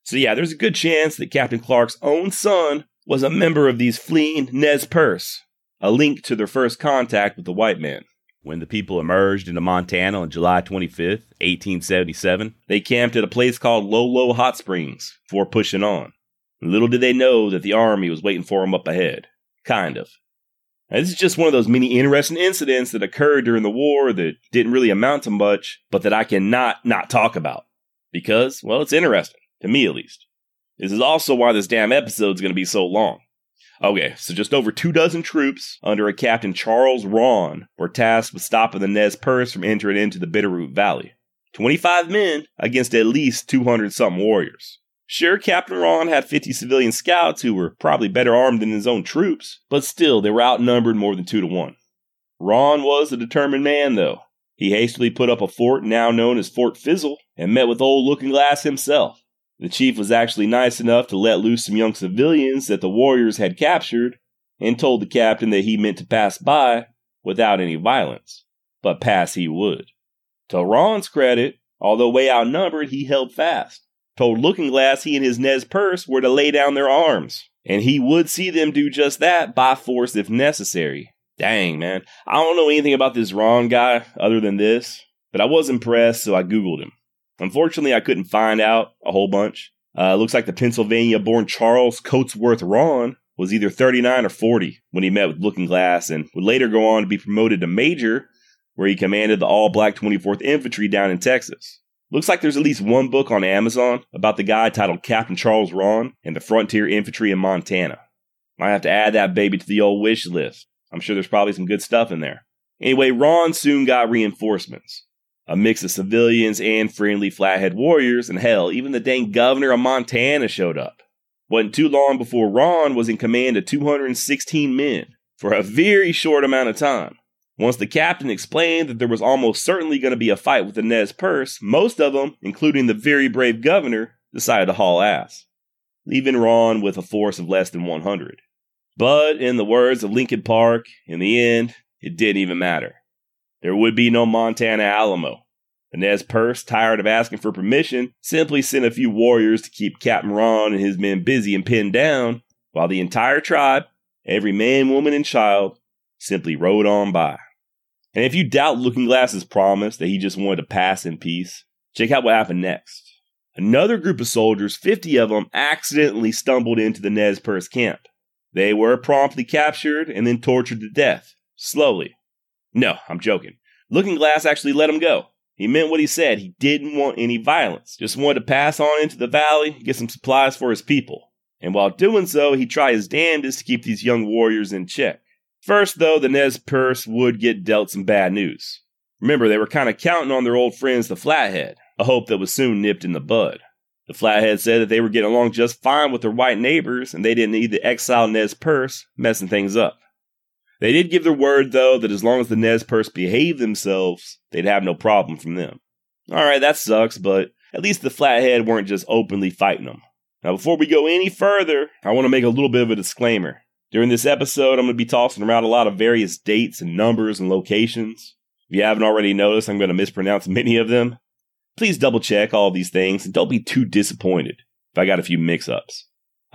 So, yeah, there's a good chance that Captain Clark's own son was a member of these fleeing Nez Perce, a link to their first contact with the white man. When the people emerged into Montana on July 25th, 1877, they camped at a place called Lolo Hot Springs before pushing on. Little did they know that the army was waiting for them up ahead. Kind of. Now, this is just one of those many interesting incidents that occurred during the war that didn't really amount to much, but that I cannot not talk about. Because, well, it's interesting, to me at least. This is also why this damn episode is going to be so long. Okay, so just over two dozen troops under a Captain Charles Rawn were tasked with stopping the Nez Perce from entering into the Bitterroot Valley. 25 men against at least 200 something warriors. Sure, Captain Rawn had 50 civilian scouts who were probably better armed than his own troops, but still, they were outnumbered more than two to one. Rawn was a determined man, though. He hastily put up a fort now known as Fort Fizzle and met with old Looking Glass himself. The chief was actually nice enough to let loose some young civilians that the warriors had captured and told the captain that he meant to pass by without any violence, but pass he would. To Rawn's credit, although way outnumbered, he held fast told Looking Glass he and his Nez Perce were to lay down their arms, and he would see them do just that by force if necessary. Dang, man. I don't know anything about this Rawn guy other than this, but I was impressed, so I Googled him. Unfortunately, I couldn't find out a whole bunch. Uh, looks like the Pennsylvania born Charles Cotesworth Rawn was either 39 or 40 when he met with Looking Glass and would later go on to be promoted to major, where he commanded the all black 24th Infantry down in Texas. Looks like there's at least one book on Amazon about the guy titled Captain Charles Rawn and the Frontier Infantry in Montana. Might have to add that baby to the old wish list. I'm sure there's probably some good stuff in there. Anyway, Rawn soon got reinforcements. A mix of civilians and friendly flathead warriors, and hell, even the dang governor of Montana showed up. Wasn't too long before Rawn was in command of 216 men for a very short amount of time. Once the captain explained that there was almost certainly going to be a fight with the Nez Perce, most of them, including the very brave governor, decided to haul ass, leaving Rawn with a force of less than 100. But in the words of Linkin Park, in the end, it didn't even matter. There would be no Montana Alamo. The Nez Perce, tired of asking for permission, simply sent a few warriors to keep Captain Rawn and his men busy and pinned down, while the entire tribe, every man, woman, and child, simply rode on by. And if you doubt Looking Glass's promise that he just wanted to pass in peace, check out what happened next. Another group of soldiers, 50 of them, accidentally stumbled into the Nez Perce camp. They were promptly captured and then tortured to death, slowly. No, I'm joking. Looking Glass actually let him go. He meant what he said. He didn't want any violence, just wanted to pass on into the valley, get some supplies for his people. And while doing so, he tried his damnedest to keep these young warriors in check. First, though, the Nez Perce would get dealt some bad news. Remember, they were kind of counting on their old friends, the Flathead, a hope that was soon nipped in the bud. The Flathead said that they were getting along just fine with their white neighbors and they didn't need the exile Nez Perce messing things up. They did give their word, though, that as long as the Nez Perce behaved themselves, they'd have no problem from them. Alright, that sucks, but at least the Flathead weren't just openly fighting them. Now, before we go any further, I want to make a little bit of a disclaimer. During this episode, I'm going to be tossing around a lot of various dates and numbers and locations. If you haven't already noticed, I'm going to mispronounce many of them. Please double check all these things and don't be too disappointed if I got a few mix ups.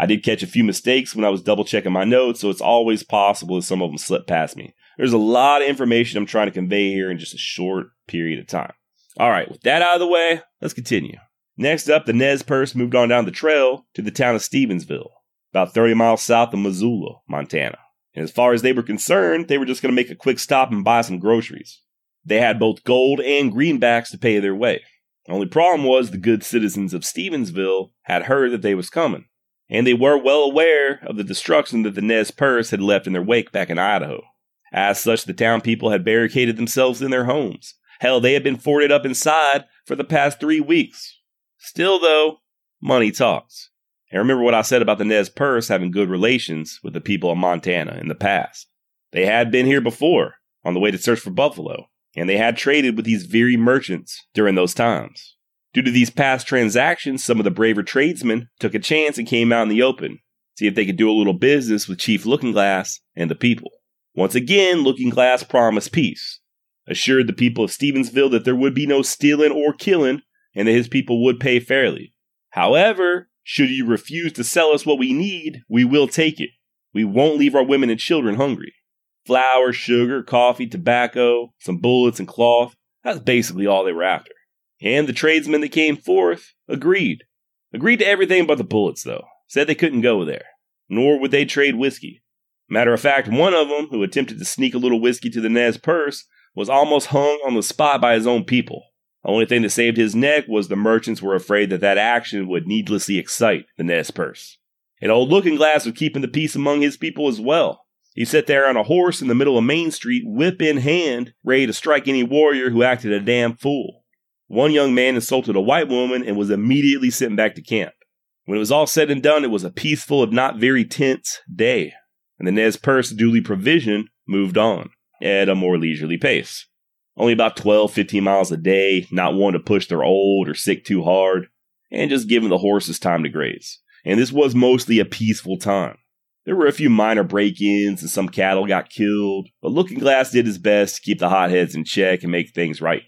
I did catch a few mistakes when I was double checking my notes, so it's always possible that some of them slipped past me. There's a lot of information I'm trying to convey here in just a short period of time. All right, with that out of the way, let's continue. Next up, the Nez Perce moved on down the trail to the town of Stevensville, about 30 miles south of Missoula, Montana. And as far as they were concerned, they were just going to make a quick stop and buy some groceries. They had both gold and greenbacks to pay their way. The only problem was the good citizens of Stevensville had heard that they was coming and they were well aware of the destruction that the Nez Perce had left in their wake back in Idaho. As such, the town people had barricaded themselves in their homes. Hell, they had been forded up inside for the past three weeks. Still, though, money talks. And remember what I said about the Nez Perce having good relations with the people of Montana in the past. They had been here before, on the way to search for buffalo, and they had traded with these very merchants during those times. Due to these past transactions, some of the braver tradesmen took a chance and came out in the open, see if they could do a little business with Chief Looking Glass and the people. Once again, Looking Glass promised peace, assured the people of Stevensville that there would be no stealing or killing, and that his people would pay fairly. However, should you refuse to sell us what we need, we will take it. We won't leave our women and children hungry. Flour, sugar, coffee, tobacco, some bullets, and cloth. That's basically all they were after. And the tradesmen that came forth agreed. Agreed to everything but the bullets, though. Said they couldn't go there. Nor would they trade whiskey. Matter of fact, one of them, who attempted to sneak a little whiskey to the Nez Perce, was almost hung on the spot by his own people. The only thing that saved his neck was the merchants were afraid that that action would needlessly excite the Nez Perce. And old Looking Glass was keeping the peace among his people as well. He sat there on a horse in the middle of Main Street, whip in hand, ready to strike any warrior who acted a damn fool. One young man insulted a white woman and was immediately sent back to camp. When it was all said and done, it was a peaceful, if not very tense, day, and the Nez Perce, duly provisioned, moved on at a more leisurely pace. Only about 12, 15 miles a day, not one to push their old or sick too hard, and just giving the horses time to graze. And this was mostly a peaceful time. There were a few minor break ins and some cattle got killed, but Looking Glass did his best to keep the hotheads in check and make things right.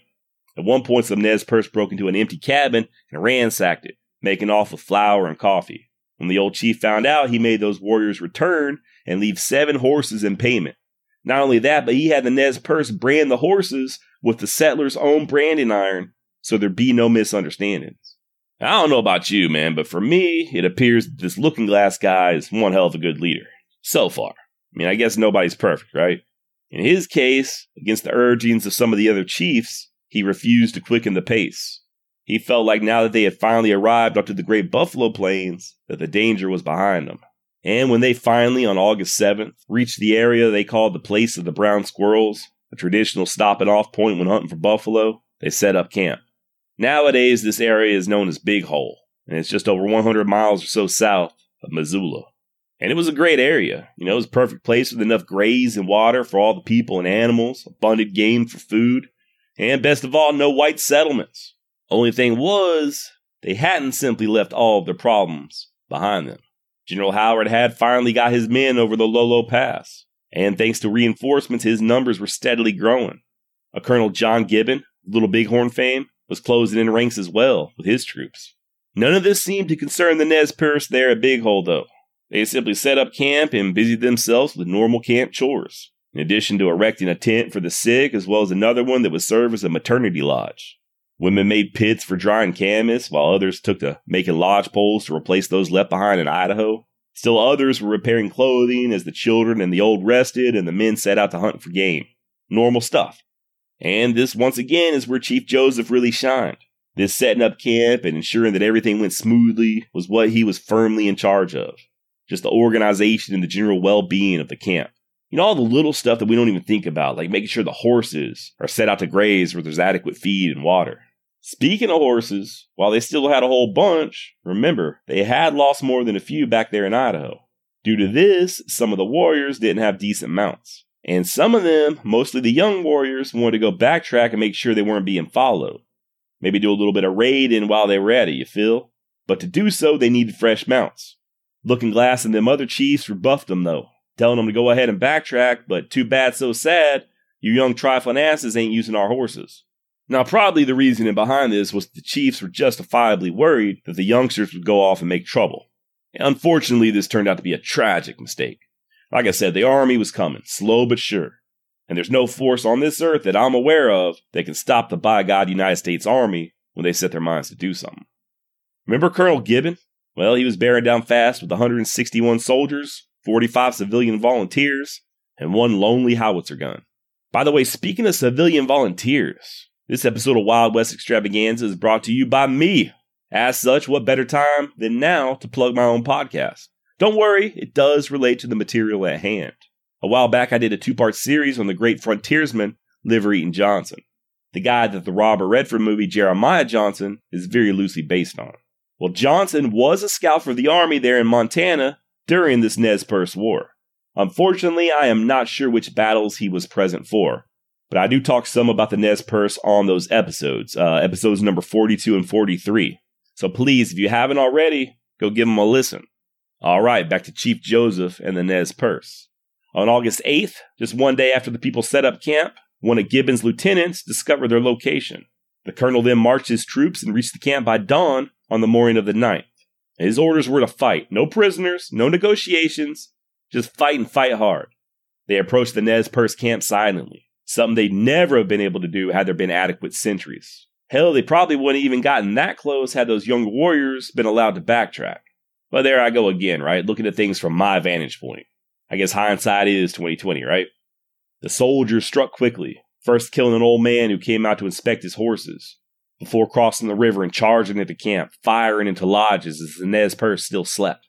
At one point, some Nez Perce broke into an empty cabin and ransacked it, making off with flour and coffee. When the old chief found out, he made those warriors return and leave seven horses in payment. Not only that, but he had the Nez Perce brand the horses with the settlers' own branding iron so there be no misunderstandings. I don't know about you, man, but for me, it appears that this looking glass guy is one hell of a good leader. So far. I mean, I guess nobody's perfect, right? In his case, against the urgings of some of the other chiefs, he refused to quicken the pace. He felt like now that they had finally arrived up to the great buffalo plains, that the danger was behind them. And when they finally, on August 7th, reached the area they called the Place of the Brown Squirrels, a traditional stopping off point when hunting for buffalo, they set up camp. Nowadays, this area is known as Big Hole, and it's just over 100 miles or so south of Missoula. And it was a great area. You know, it was a perfect place with enough graze and water for all the people and animals, abundant game for food, and best of all, no white settlements. Only thing was, they hadn't simply left all of their problems behind them. General Howard had finally got his men over the Lolo Pass, and thanks to reinforcements, his numbers were steadily growing. A Colonel John Gibbon, Little Bighorn fame, was closing in ranks as well with his troops. None of this seemed to concern the Nez Perce there at Big Hole, though. They simply set up camp and busied themselves with normal camp chores in addition to erecting a tent for the sick, as well as another one that would serve as a maternity lodge. Women made pits for drying camas, while others took to making lodge poles to replace those left behind in Idaho. Still others were repairing clothing as the children and the old rested and the men set out to hunt for game. Normal stuff. And this, once again, is where Chief Joseph really shined. This setting up camp and ensuring that everything went smoothly was what he was firmly in charge of. Just the organization and the general well being of the camp. You know, all the little stuff that we don't even think about, like making sure the horses are set out to graze where there's adequate feed and water. Speaking of horses, while they still had a whole bunch, remember, they had lost more than a few back there in Idaho. Due to this, some of the warriors didn't have decent mounts. And some of them, mostly the young warriors, wanted to go backtrack and make sure they weren't being followed. Maybe do a little bit of raiding while they were at it, you feel? But to do so, they needed fresh mounts. Looking Glass and them other chiefs rebuffed them, though, telling them to go ahead and backtrack, but too bad, so sad, you young trifling asses ain't using our horses. Now, probably the reasoning behind this was the chiefs were justifiably worried that the youngsters would go off and make trouble. Unfortunately, this turned out to be a tragic mistake. Like I said, the army was coming, slow but sure. And there's no force on this earth that I'm aware of that can stop the by God United States Army when they set their minds to do something. Remember Colonel Gibbon? Well, he was bearing down fast with 161 soldiers, 45 civilian volunteers, and one lonely howitzer gun. By the way, speaking of civilian volunteers, this episode of Wild West Extravaganza is brought to you by me. As such, what better time than now to plug my own podcast? Don't worry, it does relate to the material at hand. A while back, I did a two part series on the great frontiersman, Liver-Eating Johnson, the guy that the Robert Redford movie Jeremiah Johnson is very loosely based on. Well, Johnson was a scout for the Army there in Montana during this Nez Perce War. Unfortunately, I am not sure which battles he was present for, but I do talk some about the Nez Perce on those episodes, uh, episodes number 42 and 43. So please, if you haven't already, go give them a listen. All right, back to Chief Joseph and the Nez Perce. On August 8th, just one day after the people set up camp, one of Gibbon's lieutenants discovered their location. The colonel then marched his troops and reached the camp by dawn on the morning of the 9th. His orders were to fight. No prisoners, no negotiations, just fight and fight hard. They approached the Nez Perce camp silently, something they'd never have been able to do had there been adequate sentries. Hell, they probably wouldn't even gotten that close had those young warriors been allowed to backtrack. But there I go again, right? Looking at things from my vantage point. I guess hindsight is 2020, right? The soldiers struck quickly, first killing an old man who came out to inspect his horses, before crossing the river and charging into camp, firing into lodges as the Nez Perce still slept.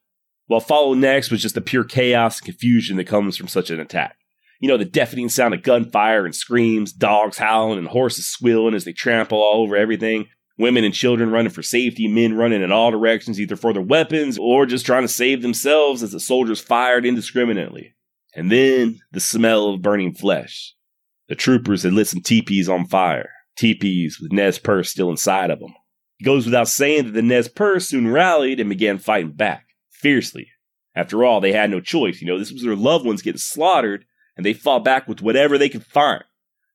What followed next was just the pure chaos and confusion that comes from such an attack. You know, the deafening sound of gunfire and screams, dogs howling, and horses squealing as they trample all over everything. Women and children running for safety, men running in all directions, either for their weapons or just trying to save themselves as the soldiers fired indiscriminately. And then the smell of burning flesh. The troopers had lit some teepees on fire, teepees with Nez Perce still inside of them. It goes without saying that the Nez Perce soon rallied and began fighting back, fiercely. After all, they had no choice. You know, this was their loved ones getting slaughtered, and they fought back with whatever they could find.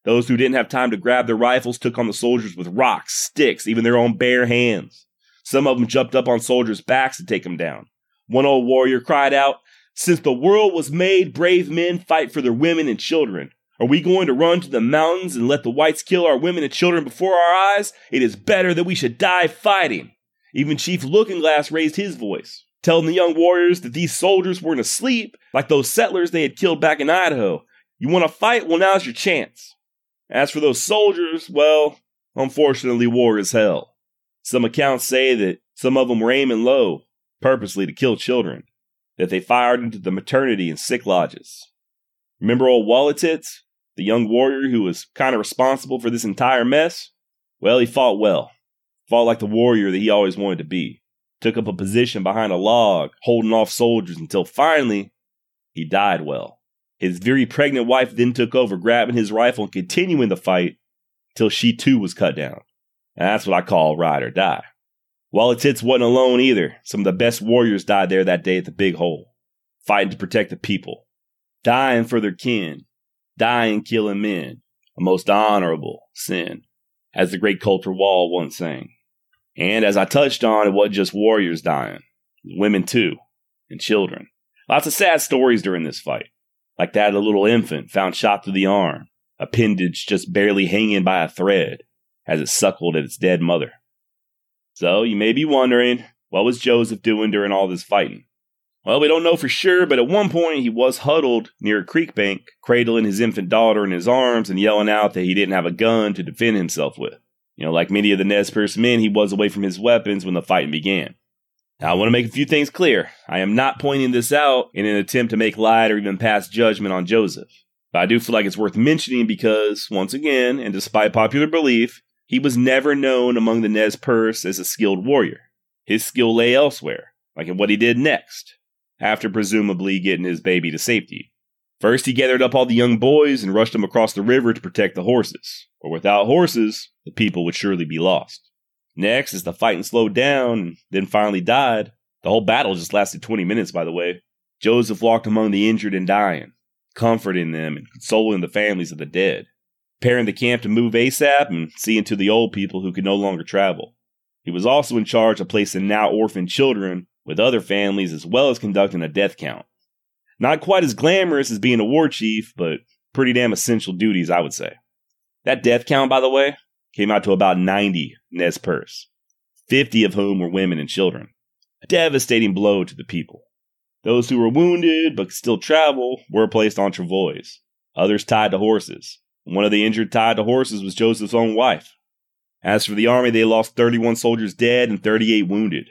Those who didn't have time to grab their rifles took on the soldiers with rocks, sticks, even their own bare hands. Some of them jumped up on soldiers' backs to take them down. One old warrior cried out, Since the world was made, brave men fight for their women and children. Are we going to run to the mountains and let the whites kill our women and children before our eyes? It is better that we should die fighting. Even Chief Looking Glass raised his voice, telling the young warriors that these soldiers weren't asleep like those settlers they had killed back in Idaho. You want to fight? Well, now's your chance. As for those soldiers, well, unfortunately, war is hell. Some accounts say that some of them were aiming low, purposely to kill children, that they fired into the maternity and sick lodges. Remember old Wahlitits, the young warrior who was kind of responsible for this entire mess? Well, he fought well, fought like the warrior that he always wanted to be, took up a position behind a log, holding off soldiers until finally he died well. His very pregnant wife then took over, grabbing his rifle and continuing the fight till she too was cut down. And that's what I call ride or die. Wahlitits wasn't alone either. Some of the best warriors died there that day at the Big Hole, fighting to protect the people, dying for their kin, dying killing men, a most honorable sin, as the great Colter Wall once sang. And as I touched on, it wasn't just warriors dying, women too, and children. Lots of sad stories during this fight like that of a little infant found shot through the arm, appendage just barely hanging by a thread as it suckled at its dead mother. So you may be wondering, what was Joseph doing during all this fighting? Well, we don't know for sure, but at one point he was huddled near a creek bank, cradling his infant daughter in his arms and yelling out that he didn't have a gun to defend himself with. You know, like many of the Nez Perce men, he was away from his weapons when the fighting began. Now, I want to make a few things clear. I am not pointing this out in an attempt to make light or even pass judgment on Joseph. But I do feel like it's worth mentioning because, once again, and despite popular belief, He was never known among the Nez Perce as a skilled warrior. His skill lay elsewhere, like in what he did next, after presumably getting his baby to safety. First, he gathered up all the young boys and rushed them across the river to protect the horses, for without horses, the people would surely be lost. Next, as the fighting slowed down and then finally died, the whole battle just lasted 20 minutes, by the way, Joseph walked among the injured and dying, comforting them and consoling the families of the dead, preparing the camp to move ASAP and seeing to the old people who could no longer travel. He was also in charge of placing now orphaned children with other families as well as conducting a death count. Not quite as glamorous as being a war chief, but pretty damn essential duties, I would say. That death count, by the way, came out to about 90 Nez Perce, 50 of whom were women and children. A devastating blow to the people. Those who were wounded but could still travel were placed on travois, others tied to horses. One of the injured tied to horses was Joseph's own wife. As for the army, they lost 31 soldiers dead and 38 wounded.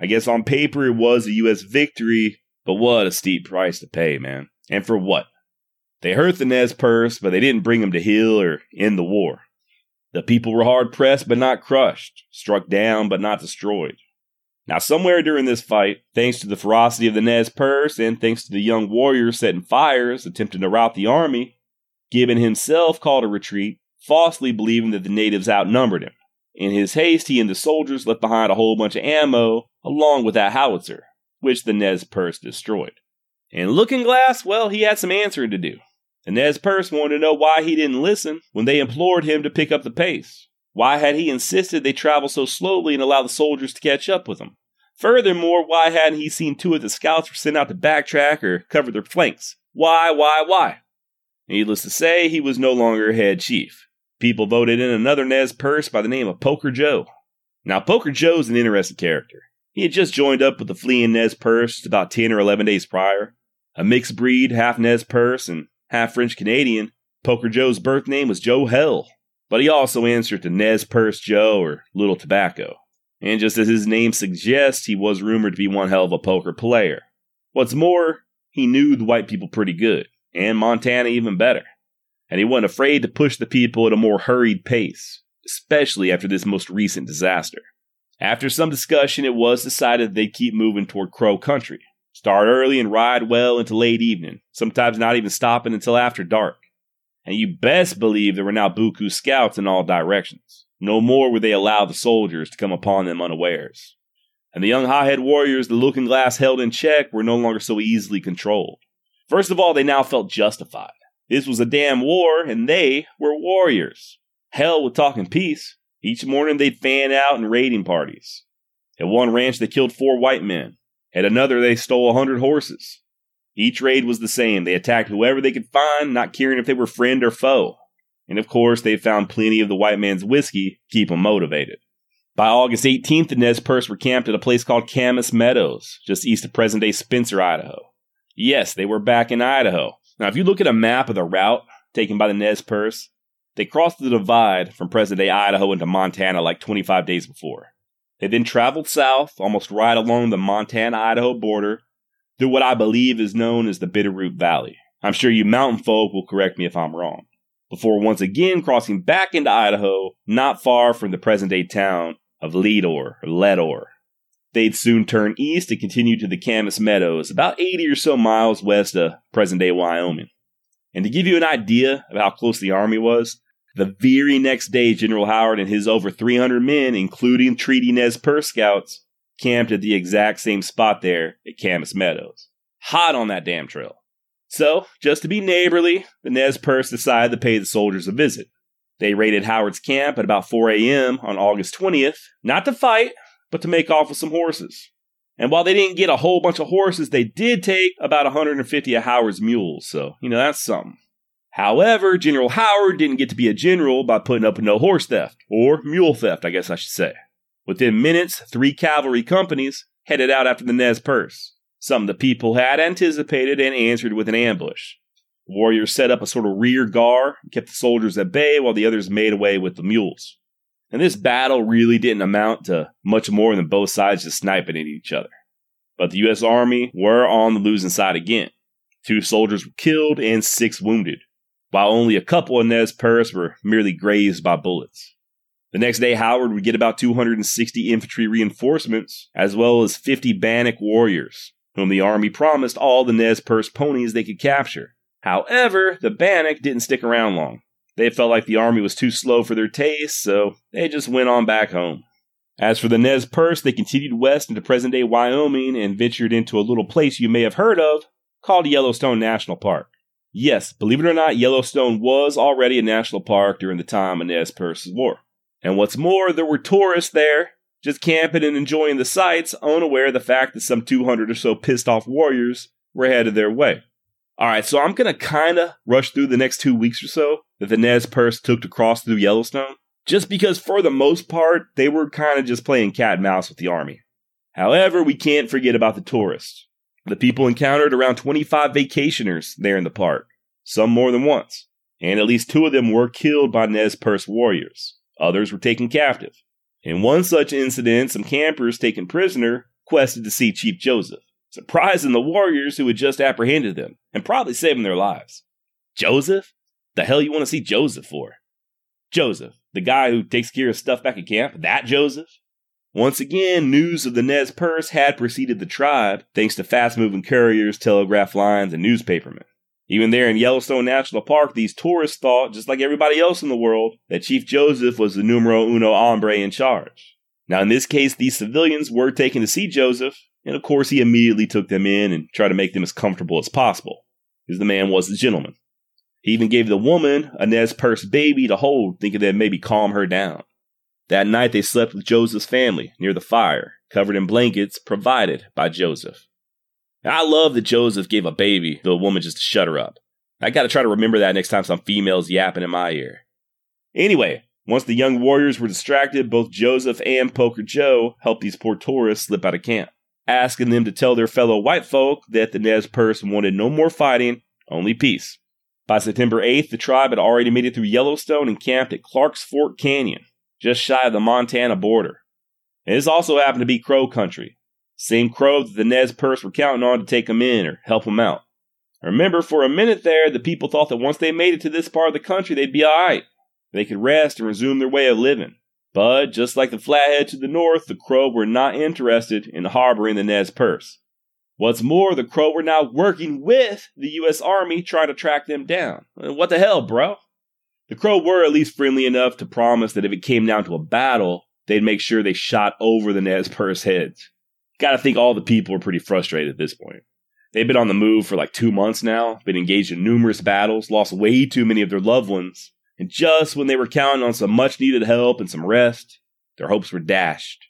I guess on paper it was a U.S. victory, but what a steep price to pay, man. And for what? They hurt the Nez Perce, but they didn't bring them to heel or end the war. The people were hard pressed but not crushed, struck down but not destroyed. Now, somewhere during this fight, thanks to the ferocity of the Nez Perce and thanks to the young warriors setting fires, attempting to rout the army, Gibbon himself called a retreat, falsely believing that the natives outnumbered him. In his haste, he and the soldiers left behind a whole bunch of ammo, along with that howitzer, which the Nez Perce destroyed. And Looking Glass, well, he had some answering to do. The Nez Perce wanted to know why he didn't listen when they implored him to pick up the pace. Why had he insisted they travel so slowly and allow the soldiers to catch up with them? Furthermore, why hadn't he seen two of the scouts were sent out to backtrack or cover their flanks? Why, why, why? Needless to say, he was no longer head chief. People voted in another Nez Perce by the name of Poker Joe. Now, Poker Joe's an interesting character. He had just joined up with the fleeing Nez Perce about 10 or 11 days prior. A mixed breed, half Nez Perce and half French Canadian, Poker Joe's birth name was Joe Hell but he also answered to Nez Perce Joe or Little Tobacco. And just as his name suggests, he was rumored to be one hell of a poker player. What's more, he knew the white people pretty good, and Montana even better. And he wasn't afraid to push the people at a more hurried pace, especially after this most recent disaster. After some discussion, it was decided they'd keep moving toward Crow Country. Start early and ride well into late evening, sometimes not even stopping until after dark and you best believe there were now Buku scouts in all directions. No more would they allow the soldiers to come upon them unawares. And the young hothead warriors the looking glass held in check were no longer so easily controlled. First of all, they now felt justified. This was a damn war, and they were warriors. Hell with talking peace. Each morning they'd fan out in raiding parties. At one ranch they killed four white men. At another they stole a hundred horses. Each raid was the same. They attacked whoever they could find, not caring if they were friend or foe. And of course, they found plenty of the white man's whiskey to keep them motivated. By August 18th, the Nez Perce were camped at a place called Camas Meadows, just east of present day Spencer, Idaho. Yes, they were back in Idaho. Now, if you look at a map of the route taken by the Nez Perce, they crossed the divide from present day Idaho into Montana like 25 days before. They then traveled south, almost right along the Montana Idaho border, through what I believe is known as the Bitterroot Valley. I'm sure you mountain folk will correct me if I'm wrong. Before once again crossing back into Idaho, not far from the present day town of Leadore or Ledore. They'd soon turn east and continue to the Camas Meadows, about 80 or so miles west of present day Wyoming. And to give you an idea of how close the army was, the very next day, General Howard and his over 300 men, including Treaty Nez Perce scouts, camped at the exact same spot there at Camas Meadows. Hot on that damn trail. So, just to be neighborly, the Nez Perce decided to pay the soldiers a visit. They raided Howard's camp at about 4 a.m. on August 20th, not to fight, but to make off with some horses. And while they didn't get a whole bunch of horses, they did take about 150 of Howard's mules, so, you know, that's something. However, General Howard didn't get to be a general by putting up with no horse theft, or mule theft, I guess I should say. Within minutes, three cavalry companies headed out after the Nez Perce. Some of the people had anticipated and answered with an ambush. The warriors set up a sort of rear guard, kept the soldiers at bay while the others made away with the mules. And this battle really didn't amount to much more than both sides just sniping at each other. But the U.S. Army were on the losing side again. Two soldiers were killed and six wounded, while only a couple of Nez Perce were merely grazed by bullets. The next day, Howard would get about 260 infantry reinforcements, as well as 50 Bannock warriors, whom the army promised all the Nez Perce ponies they could capture. However, the Bannock didn't stick around long. They felt like the army was too slow for their taste, so they just went on back home. As for the Nez Perce, they continued west into present day Wyoming and ventured into a little place you may have heard of called Yellowstone National Park. Yes, believe it or not, Yellowstone was already a national park during the time of Nez Perce's War. And what's more, there were tourists there, just camping and enjoying the sights, unaware of the fact that some 200 or so pissed off warriors were headed their way. Alright, so I'm gonna kinda rush through the next two weeks or so that the Nez Perce took to cross through Yellowstone, just because for the most part, they were kinda just playing cat and mouse with the army. However, we can't forget about the tourists. The people encountered around 25 vacationers there in the park, some more than once, and at least two of them were killed by Nez Perce warriors. Others were taken captive. In one such incident, some campers taken prisoner quested to see Chief Joseph, surprising the warriors who had just apprehended them and probably saving their lives. Joseph? The hell you want to see Joseph for? Joseph, the guy who takes care of stuff back at camp? That Joseph? Once again, news of the Nez Perce had preceded the tribe thanks to fast moving couriers, telegraph lines, and newspapermen. Even there in Yellowstone National Park, these tourists thought, just like everybody else in the world, that Chief Joseph was the numero uno hombre in charge. Now, in this case, these civilians were taken to see Joseph, and of course, he immediately took them in and tried to make them as comfortable as possible, because the man was a gentleman. He even gave the woman a Nez Perce baby to hold, thinking that maybe calm her down. That night they slept with Joseph's family near the fire, covered in blankets provided by Joseph. I love that Joseph gave a baby to a woman just to shut her up. I gotta try to remember that next time some female's yapping in my ear. Anyway, once the young warriors were distracted, both Joseph and Poker Joe helped these poor tourists slip out of camp, asking them to tell their fellow white folk that the Nez Perce wanted no more fighting, only peace. By September 8th, the tribe had already made it through Yellowstone and camped at Clark's Fork Canyon, just shy of the Montana border. And this also happened to be Crow country. Same Crow that the Nez Perce were counting on to take them in or help them out. Remember, for a minute there, the people thought that once they made it to this part of the country, they'd be alright. They could rest and resume their way of living. But just like the Flathead to the north, the Crow were not interested in harboring the Nez Perce. What's more, the Crow were now working with the U.S. Army trying to track them down. Uh, what the hell, bro? The Crow were at least friendly enough to promise that if it came down to a battle, they'd make sure they shot over the Nez Perce heads. Gotta think all the people were pretty frustrated at this point. They've been on the move for like two months now, been engaged in numerous battles, lost way too many of their loved ones, and just when they were counting on some much needed help and some rest, their hopes were dashed.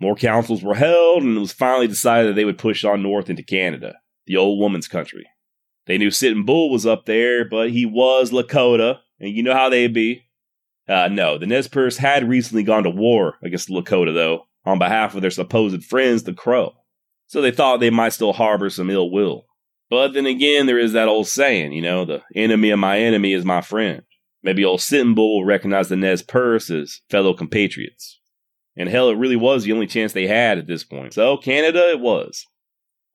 More councils were held, and it was finally decided that they would push on north into Canada, the old woman's country. They knew Sitting Bull was up there, but he was Lakota, and you know how they'd be. Uh, no, the Nez Perce had recently gone to war against the Lakota, though, on behalf of their supposed friends, the Crow. So they thought they might still harbor some ill will. But then again, there is that old saying, you know, the enemy of my enemy is my friend. Maybe old Sitting Bull will recognize the Nez Perce as fellow compatriots. And hell, it really was the only chance they had at this point. So Canada it was.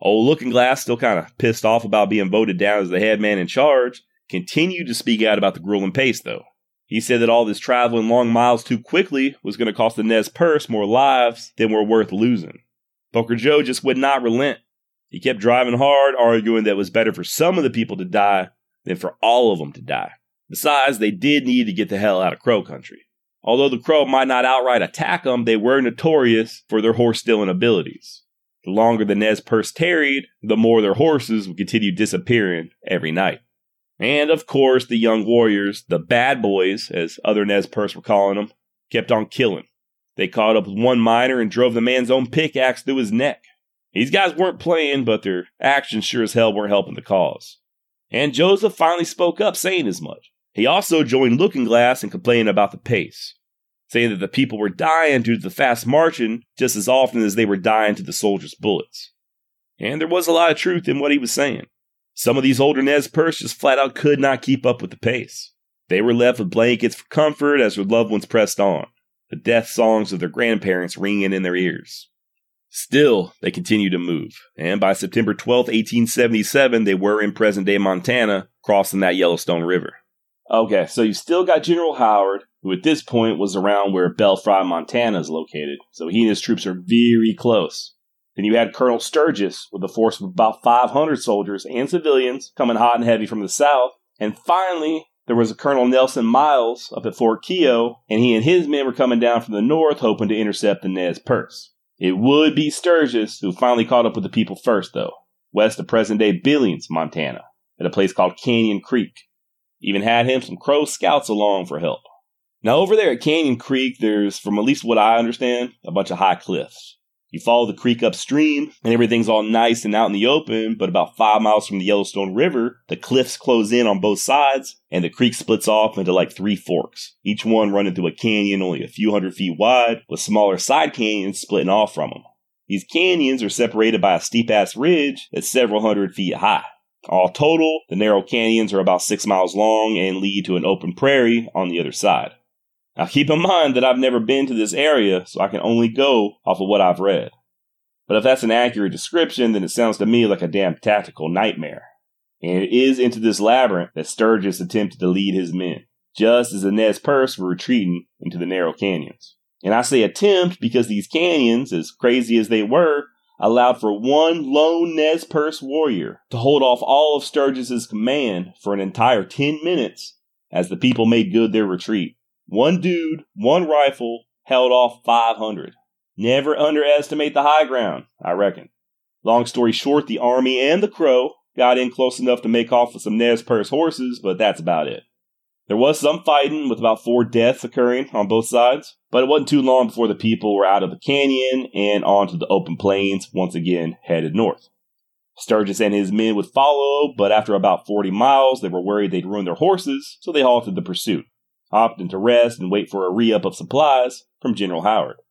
Old Looking Glass, still kind of pissed off about being voted down as the head man in charge, continued to speak out about the grueling pace, though. He said that all this traveling long miles too quickly was going to cost the Nez Perce more lives than were worth losing. Poker Joe just would not relent. He kept driving hard, arguing that it was better for some of the people to die than for all of them to die. Besides, they did need to get the hell out of Crow Country. Although the Crow might not outright attack them, they were notorious for their horse stealing abilities. The longer the Nez Perce tarried, the more their horses would continue disappearing every night. And of course, the young warriors, the bad boys, as other Nez Perce were calling them, kept on killing. They caught up with one miner and drove the man's own pickaxe through his neck. These guys weren't playing, but their actions sure as hell weren't helping the cause. And Joseph finally spoke up, saying as much. He also joined Looking Glass and complained about the pace, saying that the people were dying due to the fast marching just as often as they were dying to the soldiers' bullets. And there was a lot of truth in what he was saying. Some of these older Nez Perce just flat out could not keep up with the pace. They were left with blankets for comfort as their loved ones pressed on, the death songs of their grandparents ringing in their ears. Still, they continued to move, and by September 12, 1877, they were in present day Montana, crossing that Yellowstone River. Okay, so you still got General Howard, who at this point was around where Belfry, Montana is located. So he and his troops are very close. Then you had Colonel Sturgis with a force of about 500 soldiers and civilians coming hot and heavy from the south. And finally, there was a Colonel Nelson Miles up at Fort Keogh, and he and his men were coming down from the north hoping to intercept the Nez Perce. It would be Sturgis who finally caught up with the people first, though, west of present day Billings, Montana, at a place called Canyon Creek. Even had him some Crow scouts along for help. Now, over there at Canyon Creek, there's, from at least what I understand, a bunch of high cliffs. You follow the creek upstream, and everything's all nice and out in the open, but about five miles from the Yellowstone River, the cliffs close in on both sides, and the creek splits off into like three forks, each one running through a canyon only a few hundred feet wide, with smaller side canyons splitting off from them. These canyons are separated by a steep ass ridge that's several hundred feet high. All total, the narrow canyons are about six miles long and lead to an open prairie on the other side. Now keep in mind that I've never been to this area, so I can only go off of what I've read. But if that's an accurate description, then it sounds to me like a damn tactical nightmare. And it is into this labyrinth that Sturgis attempted to lead his men, just as the Nez Perce were retreating into the narrow canyons. And I say attempt because these canyons, as crazy as they were, allowed for one lone Nez Perce warrior to hold off all of Sturgis's command for an entire 10 minutes as the people made good their retreat. One dude, one rifle, held off 500. Never underestimate the high ground, I reckon. Long story short, the army and the crow got in close enough to make off with some Nez Perce horses, but that's about it. There was some fighting, with about four deaths occurring on both sides, but it wasn't too long before the people were out of the canyon and onto the open plains, once again headed north. Sturgis and his men would follow, but after about 40 miles, they were worried they'd ruin their horses, so they halted the pursuit opting to rest and wait for a re up of supplies from General Howard.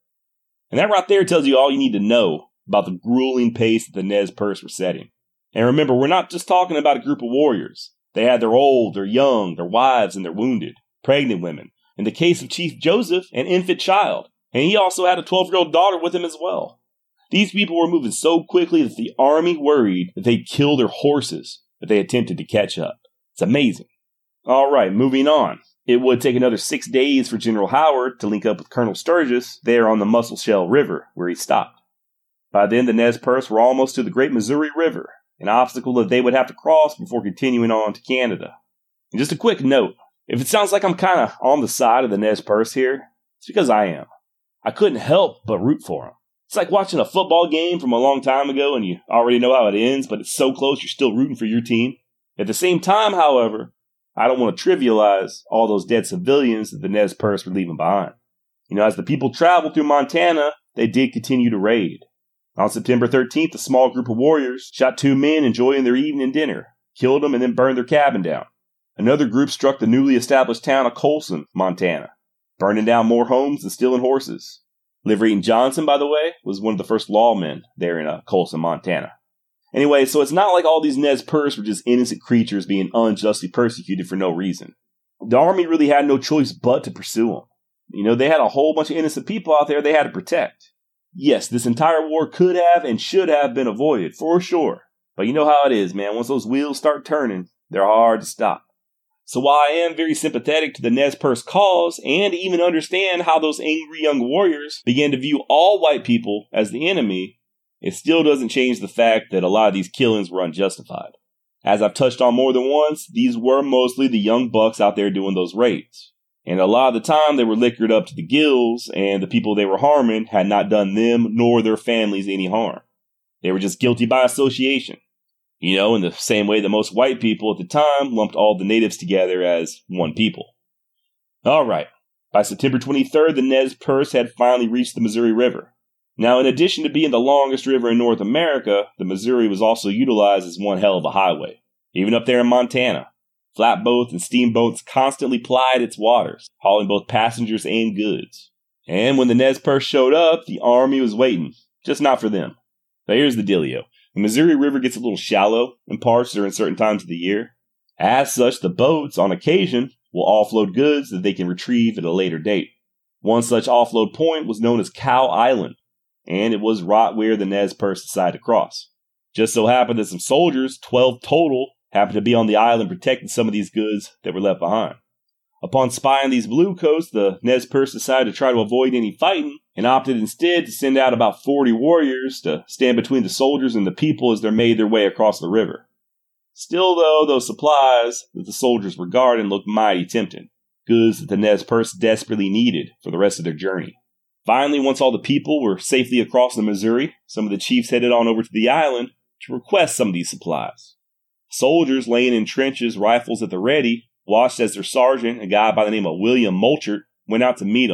And that right there tells you all you need to know about the grueling pace that the Nez Perce were setting. And remember, we're not just talking about a group of warriors. They had their old, their young, their wives, and their wounded, pregnant women. In the case of Chief Joseph, an infant child. And he also had a 12 year old daughter with him as well. These people were moving so quickly that the army worried that they'd kill their horses if they attempted to catch up. It's amazing. All right, moving on. It would take another six days for General Howard to link up with Colonel Sturgis there on the Musselshell River, where he stopped. By then, the Nez Perce were almost to the Great Missouri River, an obstacle that they would have to cross before continuing on to Canada. And just a quick note if it sounds like I'm kind of on the side of the Nez Perce here, it's because I am. I couldn't help but root for them. It's like watching a football game from a long time ago and you already know how it ends, but it's so close you're still rooting for your team. At the same time, however, I don't want to trivialize all those dead civilians that the Nez Perce were leaving behind. You know, as the people traveled through Montana, they did continue to raid. On September 13th, a small group of warriors shot two men enjoying their evening dinner, killed them, and then burned their cabin down. Another group struck the newly established town of Coulson, Montana, burning down more homes and stealing horses. Liver-Eating Johnson, by the way, was one of the first lawmen there in uh, Coulson, Montana. Anyway, so it's not like all these Nez Perce were just innocent creatures being unjustly persecuted for no reason. The army really had no choice but to pursue them. You know, they had a whole bunch of innocent people out there they had to protect. Yes, this entire war could have and should have been avoided, for sure. But you know how it is, man. Once those wheels start turning, they're hard to stop. So while I am very sympathetic to the Nez Perce cause and even understand how those angry young warriors began to view all white people as the enemy, it still doesn't change the fact that a lot of these killings were unjustified. As I've touched on more than once, these were mostly the young bucks out there doing those raids. And a lot of the time they were liquored up to the gills, and the people they were harming had not done them nor their families any harm. They were just guilty by association. You know, in the same way that most white people at the time lumped all the natives together as one people. Alright, by September 23rd, the Nez Perce had finally reached the Missouri River. Now, in addition to being the longest river in North America, the Missouri was also utilized as one hell of a highway. Even up there in Montana, flatboats and steamboats constantly plied its waters, hauling both passengers and goods. And when the Nez Perce showed up, the army was waiting, just not for them. Now here's the dealio. The Missouri River gets a little shallow in parts during certain times of the year. As such, the boats, on occasion, will offload goods that they can retrieve at a later date. One such offload point was known as Cow Island, and it was right where the Nez Perce decided to cross. Just so happened that some soldiers, 12 total, happened to be on the island protecting some of these goods that were left behind. Upon spying these bluecoats, the Nez Perce decided to try to avoid any fighting and opted instead to send out about 40 warriors to stand between the soldiers and the people as they made their way across the river. Still, though, those supplies that the soldiers were guarding looked mighty tempting, goods that the Nez Perce desperately needed for the rest of their journey. Finally, once all the people were safely across the Missouri, some of the chiefs headed on over to the island to request some of these supplies. Soldiers laying in trenches, rifles at the ready, watched as their sergeant, a guy by the name of William Moelchert, went out to meet.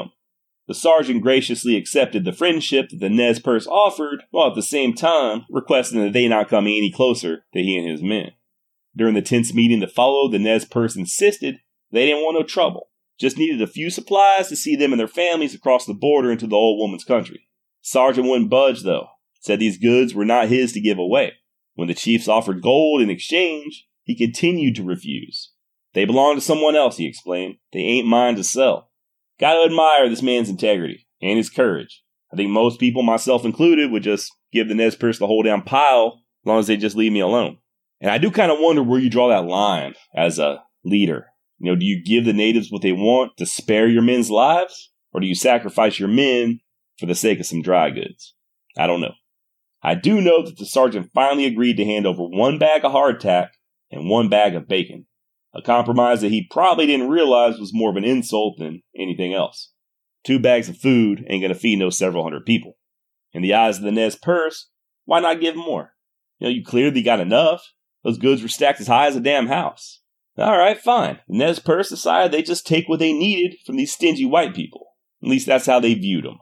The sergeant graciously accepted the friendship that the Nez Perce offered, while at the same time requesting that they not come any closer to he and his men. During the tense meeting that followed, the Nez Perce insisted they didn't want no trouble, just needed a few supplies to see them and their families across the border into the old woman's country. Sergeant wouldn't budge, though, said these goods were not his to give away. When the chiefs offered gold in exchange, he continued to refuse. They belong to someone else, he explained. They ain't mine to sell. Gotta admire this man's integrity and his courage. I think most people, myself included, would just give the Nez Perce the whole damn pile as long as they just leave me alone. And I do kind of wonder where you draw that line as a leader. You know, do you give the natives what they want to spare your men's lives? Or do you sacrifice your men for the sake of some dry goods? I don't know. I do know that the sergeant finally agreed to hand over one bag of hardtack and one bag of bacon a compromise that he probably didn't realize was more of an insult than anything else. Two bags of food ain't gonna feed no several hundred people. In the eyes of the Nez Perce, why not give more? You know, you clearly got enough. Those goods were stacked as high as a damn house. All right, fine. The Nez Perce decided they just take what they needed from these stingy white people. At least that's how they viewed them.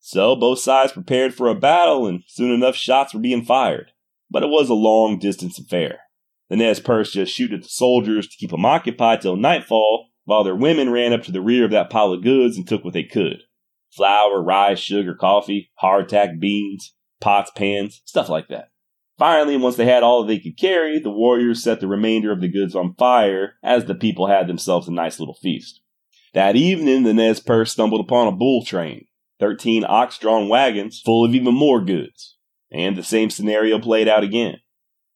So both sides prepared for a battle, and soon enough shots were being fired. But it was a long distance affair. The Nez Perce just shoot at the soldiers to keep them occupied till nightfall, while their women ran up to the rear of that pile of goods and took what they could. Flour, rice, sugar, coffee, hardtack, beans, pots, pans, stuff like that. Finally, once they had all they could carry, the warriors set the remainder of the goods on fire as the people had themselves a nice little feast. That evening, the Nez Perce stumbled upon a bull train, 13 ox drawn wagons full of even more goods. And the same scenario played out again.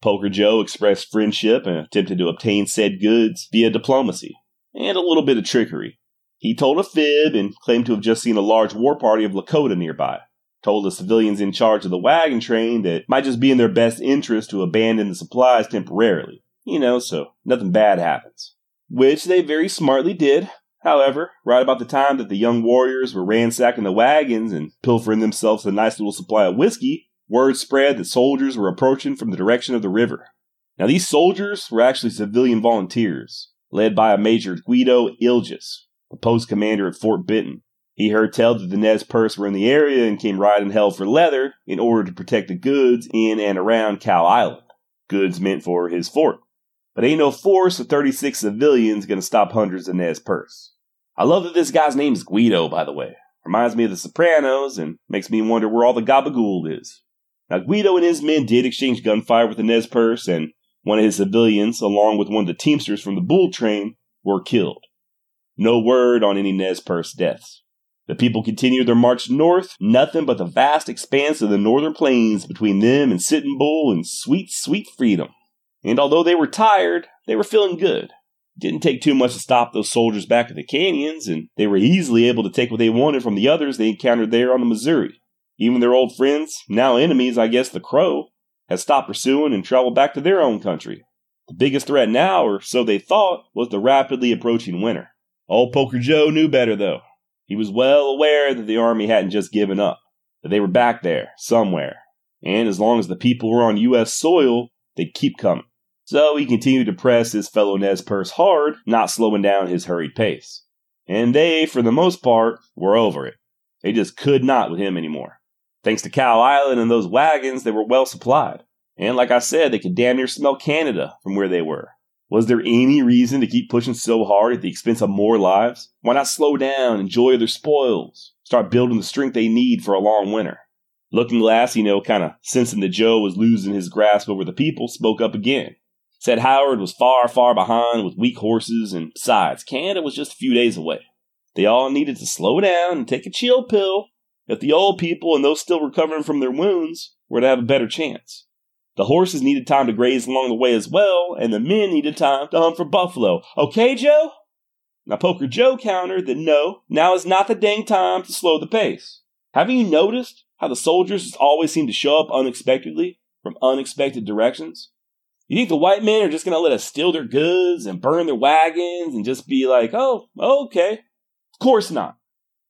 Poker Joe expressed friendship and attempted to obtain said goods via diplomacy and a little bit of trickery. He told a fib and claimed to have just seen a large war party of Lakota nearby. Told the civilians in charge of the wagon train that it might just be in their best interest to abandon the supplies temporarily. You know, so nothing bad happens. Which they very smartly did. However, right about the time that the young warriors were ransacking the wagons and pilfering themselves a nice little supply of whiskey, Word spread that soldiers were approaching from the direction of the river. Now, these soldiers were actually civilian volunteers, led by a Major Guido Ilges, the post commander at Fort Benton. He heard tell that the Nez Perce were in the area and came riding hell for leather in order to protect the goods in and around Cow Island. Goods meant for his fort. But ain't no force of 36 civilians gonna stop hundreds of Nez Perce. I love that this guy's name is Guido, by the way. Reminds me of The Sopranos and makes me wonder where all the gabagool is. Now, Guido and his men did exchange gunfire with the Nez Perce, and one of his civilians, along with one of the Teamsters from the Bull Train, were killed. No word on any Nez Perce deaths. The people continued their march north, nothing but the vast expanse of the northern plains between them and Sitting Bull and sweet, sweet freedom. And although they were tired, they were feeling good. Didn't take too much to stop those soldiers back at the canyons, and they were easily able to take what they wanted from the others they encountered there on the Missouri. Even their old friends, now enemies, I guess the Crow, had stopped pursuing and traveled back to their own country. The biggest threat now, or so they thought, was the rapidly approaching winter. Old Poker Joe knew better, though. He was well aware that the army hadn't just given up, that they were back there, somewhere. And as long as the people were on U.S. soil, they'd keep coming. So he continued to press his fellow Nez Perce hard, not slowing down his hurried pace. And they, for the most part, were over it. They just could not with him anymore. Thanks to Cow Island and those wagons, they were well supplied. And like I said, they could damn near smell Canada from where they were. Was there any reason to keep pushing so hard at the expense of more lives? Why not slow down, enjoy their spoils, start building the strength they need for a long winter? Looking Glass, you know, kind of sensing that Joe was losing his grasp over the people, spoke up again. Said Howard was far, far behind with weak horses, and besides, Canada was just a few days away. They all needed to slow down and take a chill pill if the old people and those still recovering from their wounds were to have a better chance. The horses needed time to graze along the way as well, and the men needed time to hunt for buffalo. Okay, Joe? Now, Poker Joe countered that no, now is not the dang time to slow the pace. Haven't you noticed how the soldiers always seem to show up unexpectedly from unexpected directions? You think the white men are just going to let us steal their goods and burn their wagons and just be like, oh, okay? Of course not.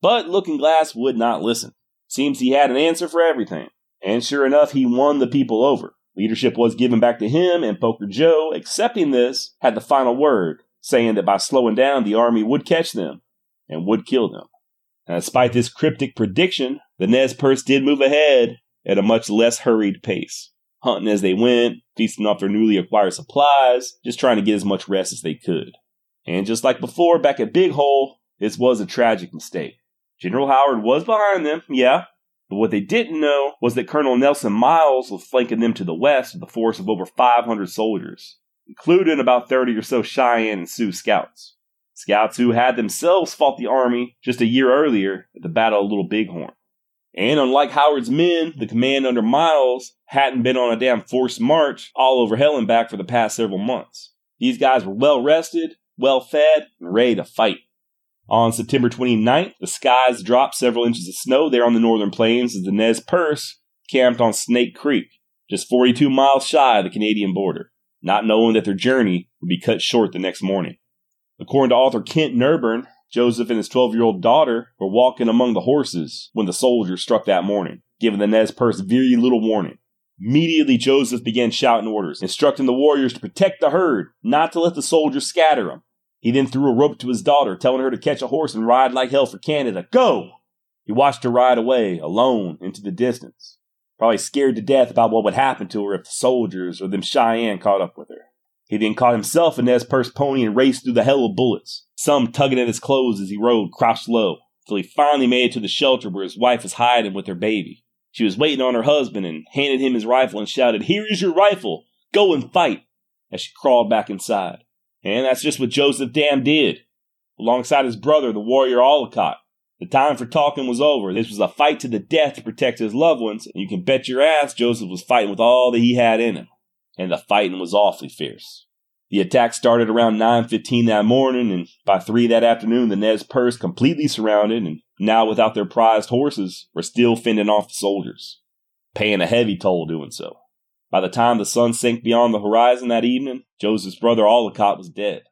But Looking Glass would not listen. Seems he had an answer for everything. And sure enough, he won the people over. Leadership was given back to him, and Poker Joe, accepting this, had the final word, saying that by slowing down, the army would catch them and would kill them. And despite this cryptic prediction, the Nez Perce did move ahead at a much less hurried pace hunting as they went, feasting off their newly acquired supplies, just trying to get as much rest as they could. And just like before, back at Big Hole, this was a tragic mistake. General Howard was behind them, yeah, but what they didn't know was that Colonel Nelson Miles was flanking them to the west with a force of over 500 soldiers, including about 30 or so Cheyenne and Sioux scouts. Scouts who had themselves fought the army just a year earlier at the Battle of Little Bighorn. And unlike Howard's men, the command under Miles hadn't been on a damn forced march all over hell and back for the past several months. These guys were well rested, well fed, and ready to fight. On September 29th, the skies dropped several inches of snow there on the northern plains as the Nez Perce camped on Snake Creek, just 42 miles shy of the Canadian border, not knowing that their journey would be cut short the next morning. According to author Kent Nerburn, Joseph and his 12 year old daughter were walking among the horses when the soldiers struck that morning, giving the Nez Perce very little warning. Immediately, Joseph began shouting orders, instructing the warriors to protect the herd, not to let the soldiers scatter them. He then threw a rope to his daughter, telling her to catch a horse and ride like hell for Canada. Go! He watched her ride away, alone, into the distance, probably scared to death about what would happen to her if the soldiers or them Cheyenne caught up with her. He then caught himself a Nez Perce pony and raced through the hell of bullets, some tugging at his clothes as he rode crouched low, till he finally made it to the shelter where his wife was hiding with her baby. She was waiting on her husband and handed him his rifle and shouted, Here is your rifle! Go and fight! as she crawled back inside. And that's just what Joseph Dam did. Alongside his brother, the warrior Ollicott. The time for talking was over. This was a fight to the death to protect his loved ones, and you can bet your ass Joseph was fighting with all that he had in him. And the fighting was awfully fierce. The attack started around 9.15 that morning, and by 3 that afternoon, the Nez Perce, completely surrounded and now without their prized horses, were still fending off the soldiers, paying a heavy toll doing so. By the time the sun sank beyond the horizon that evening, Joseph's brother Ollicott was dead.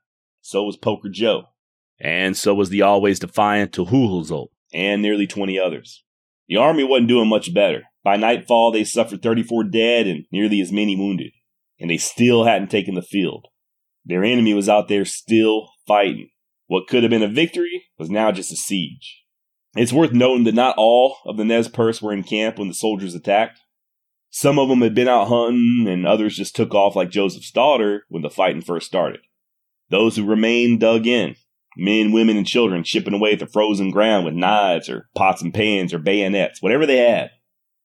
So was Poker Joe. And so was the always defiant Toohoolhoolzote, and nearly 20 others. The army wasn't doing much better. By nightfall, they suffered 34 dead and nearly as many wounded, and they still hadn't taken the field. Their enemy was out there still fighting. What could have been a victory was now just a siege. It's worth noting that not all of the Nez Perce were in camp when the soldiers attacked. Some of them had been out hunting, and others just took off like Joseph's daughter when the fighting first started. Those who remained dug in men, women, and children chipping away at the frozen ground with knives or pots and pans or bayonets, whatever they had.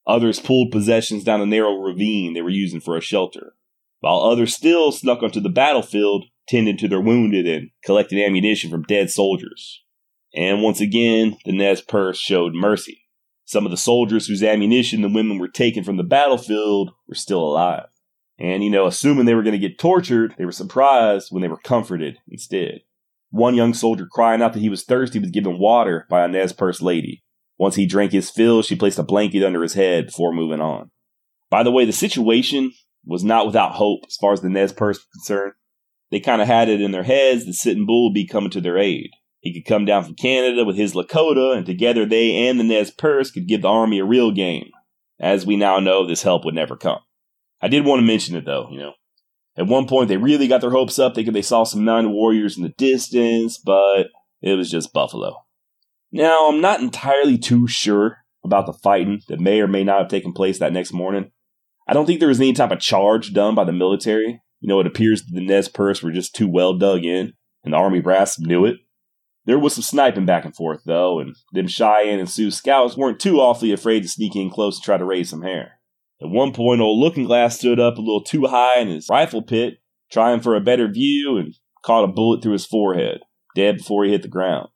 Others pulled possessions down a narrow ravine they were using for a shelter while others still snuck onto the battlefield, tending to their wounded and collecting ammunition from dead soldiers. And once again, the Nez Perce showed mercy. Some of the soldiers whose ammunition the women were taken from the battlefield were still alive. And, you know, assuming they were going to get tortured, they were surprised when they were comforted instead. One young soldier crying out that he was thirsty was given water by a Nez Perce lady. Once he drank his fill, she placed a blanket under his head before moving on. By the way, the situation was not without hope as far as the Nez Perce was concerned. They kind of had it in their heads that Sitting Bull would be coming to their aid. He could come down from Canada with his Lakota, and together they and the Nez Perce could give the army a real game. As we now know, this help would never come. I did want to mention it though, you know. At one point, they really got their hopes up, thinking they saw some nine warriors in the distance, but it was just Buffalo. Now, I'm not entirely too sure about the fighting that may or may not have taken place that next morning. I don't think there was any type of charge done by the military. You know, it appears the Nez Perce were just too well dug in, and the Army brass knew it. There was some sniping back and forth, though, and them Cheyenne and Sioux scouts weren't too awfully afraid to sneak in close and try to raise some hair. At one point, old Looking Glass stood up a little too high in his rifle pit, trying for a better view, and caught a bullet through his forehead, dead before he hit the ground.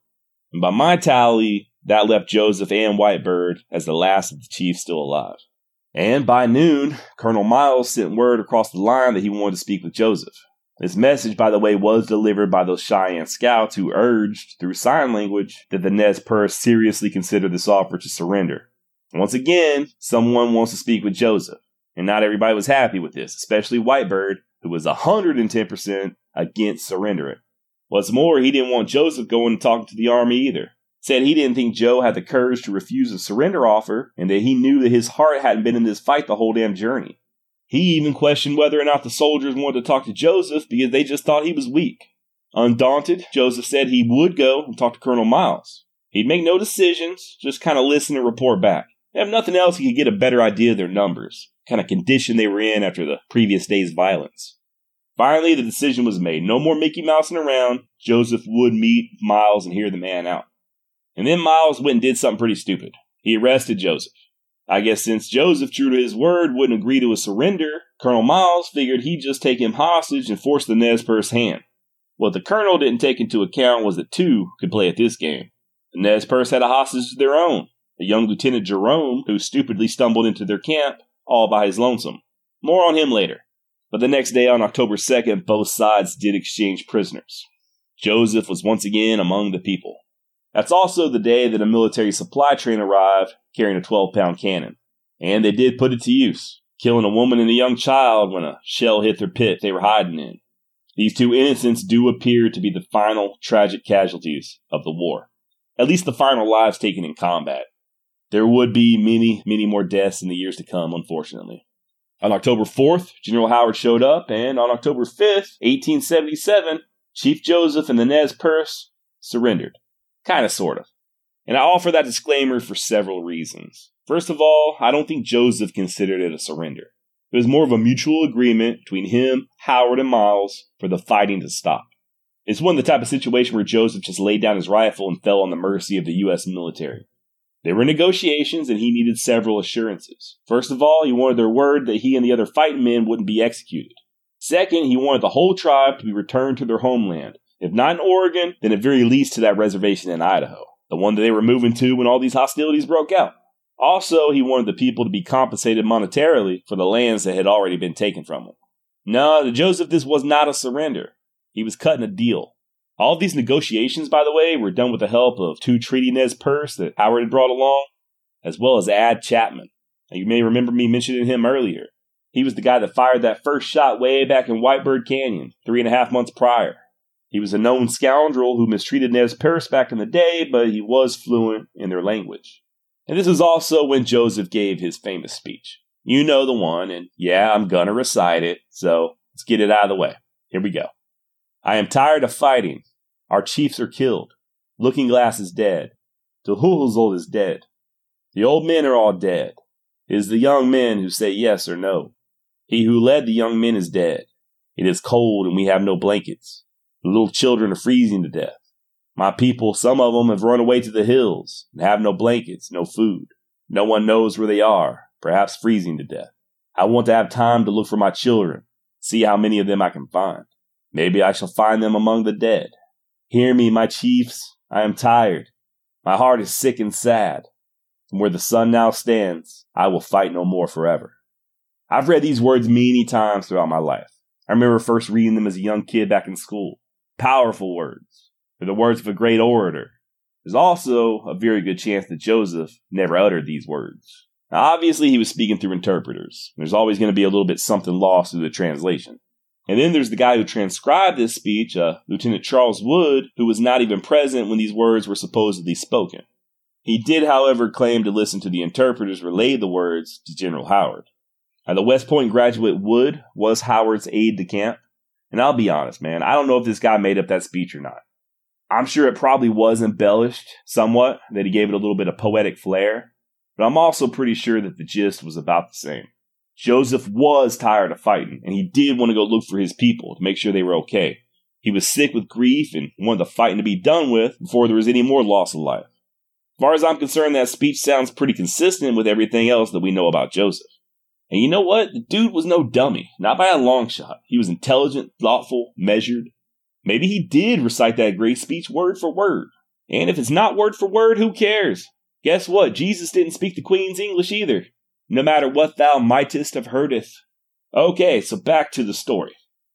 And by my tally, that left Joseph and Whitebird as the last of the chiefs still alive. And by noon, Colonel Miles sent word across the line that he wanted to speak with Joseph. This message, by the way, was delivered by those Cheyenne scouts who urged, through sign language, that the Nez Perce seriously consider this offer to surrender. Once again, someone wants to speak with Joseph, and not everybody was happy with this, especially Whitebird, who was 110% against surrendering. What's more, he didn't want Joseph going and talking to the army either. Said he didn't think Joe had the courage to refuse a surrender offer, and that he knew that his heart hadn't been in this fight the whole damn journey. He even questioned whether or not the soldiers wanted to talk to Joseph because they just thought he was weak. Undaunted, Joseph said he would go and talk to Colonel Miles. He'd make no decisions, just kind of listen and report back. If nothing else, he could get a better idea of their numbers, kind of condition they were in after the previous day's violence. Finally, the decision was made. No more Mickey Mousing around. Joseph would meet Miles and hear the man out. And then Miles went and did something pretty stupid. He arrested Joseph. I guess since Joseph, true to his word, wouldn't agree to a surrender, Colonel Miles figured he'd just take him hostage and force the Nez Perce hand. What the colonel didn't take into account was that two could play at this game. The Nez Perce had a hostage of their own, a young Lieutenant Jerome who stupidly stumbled into their camp all by his lonesome. More on him later. But the next day, on October 2nd, both sides did exchange prisoners. Joseph was once again among the people. That's also the day that a military supply train arrived carrying a 12 pound cannon. And they did put it to use, killing a woman and a young child when a shell hit their pit they were hiding in. These two innocents do appear to be the final tragic casualties of the war. At least the final lives taken in combat. There would be many, many more deaths in the years to come, unfortunately. On October 4th, General Howard showed up, and on October 5th, 1877, Chief Joseph and the Nez Perce surrendered. Kind of, sort of. And I offer that disclaimer for several reasons. First of all, I don't think Joseph considered it a surrender. It was more of a mutual agreement between him, Howard, and Miles for the fighting to stop. It's one of the type of situation where Joseph just laid down his rifle and fell on the mercy of the U.S. military. There were negotiations, and he needed several assurances. First of all, he wanted their word that he and the other fighting men wouldn't be executed. Second, he wanted the whole tribe to be returned to their homeland. If not in Oregon, then at very least to that reservation in Idaho, the one that they were moving to when all these hostilities broke out. Also, he wanted the people to be compensated monetarily for the lands that had already been taken from them. No, to Joseph, this was not a surrender. He was cutting a deal. All these negotiations, by the way, were done with the help of two treaty Nez Perce that Howard had brought along, as well as Ad Chapman. Now, you may remember me mentioning him earlier. He was the guy that fired that first shot way back in Whitebird Canyon, three and a half months prior. He was a known scoundrel who mistreated Nez Perce back in the day, but he was fluent in their language. And this was also when Joseph gave his famous speech. You know the one, and yeah, I'm gonna recite it, so let's get it out of the way. Here we go. I am tired of fighting. Our chiefs are killed. Looking Glass is dead. Toohoolhoolzote is dead. The old men are all dead. It is the young men who say yes or no. He who led the young men is dead. It is cold and we have no blankets. Little children are freezing to death. My people, some of them have run away to the hills and have no blankets, no food. No one knows where they are, perhaps freezing to death. I want to have time to look for my children, see how many of them I can find. Maybe I shall find them among the dead. Hear me, my chiefs. I am tired. My heart is sick and sad. From where the sun now stands, I will fight no more forever. I've read these words many times throughout my life. I remember first reading them as a young kid back in school. Powerful words. They're the words of a great orator. There's also a very good chance that Joseph never uttered these words. Now, obviously, he was speaking through interpreters. There's always going to be a little bit something lost through the translation. And then there's the guy who transcribed this speech, uh, Lieutenant Charles Wood, who was not even present when these words were supposedly spoken. He did, however, claim to listen to the interpreters relay the words to General Howard. Now, the West Point graduate Wood was Howard's aide de camp. And I'll be honest, man, I don't know if this guy made up that speech or not. I'm sure it probably was embellished somewhat, that he gave it a little bit of poetic flair, but I'm also pretty sure that the gist was about the same. Joseph was tired of fighting, and he did want to go look for his people to make sure they were okay. He was sick with grief and wanted the fighting to be done with before there was any more loss of life. As far as I'm concerned, that speech sounds pretty consistent with everything else that we know about Joseph. And you know what? The dude was no dummy, not by a long shot. He was intelligent, thoughtful, measured. Maybe he did recite that great speech word for word. And if it's not word for word, who cares? Guess what? Jesus didn't speak the Queen's English either no matter what thou mightest have heardeth. Okay, so back to the story.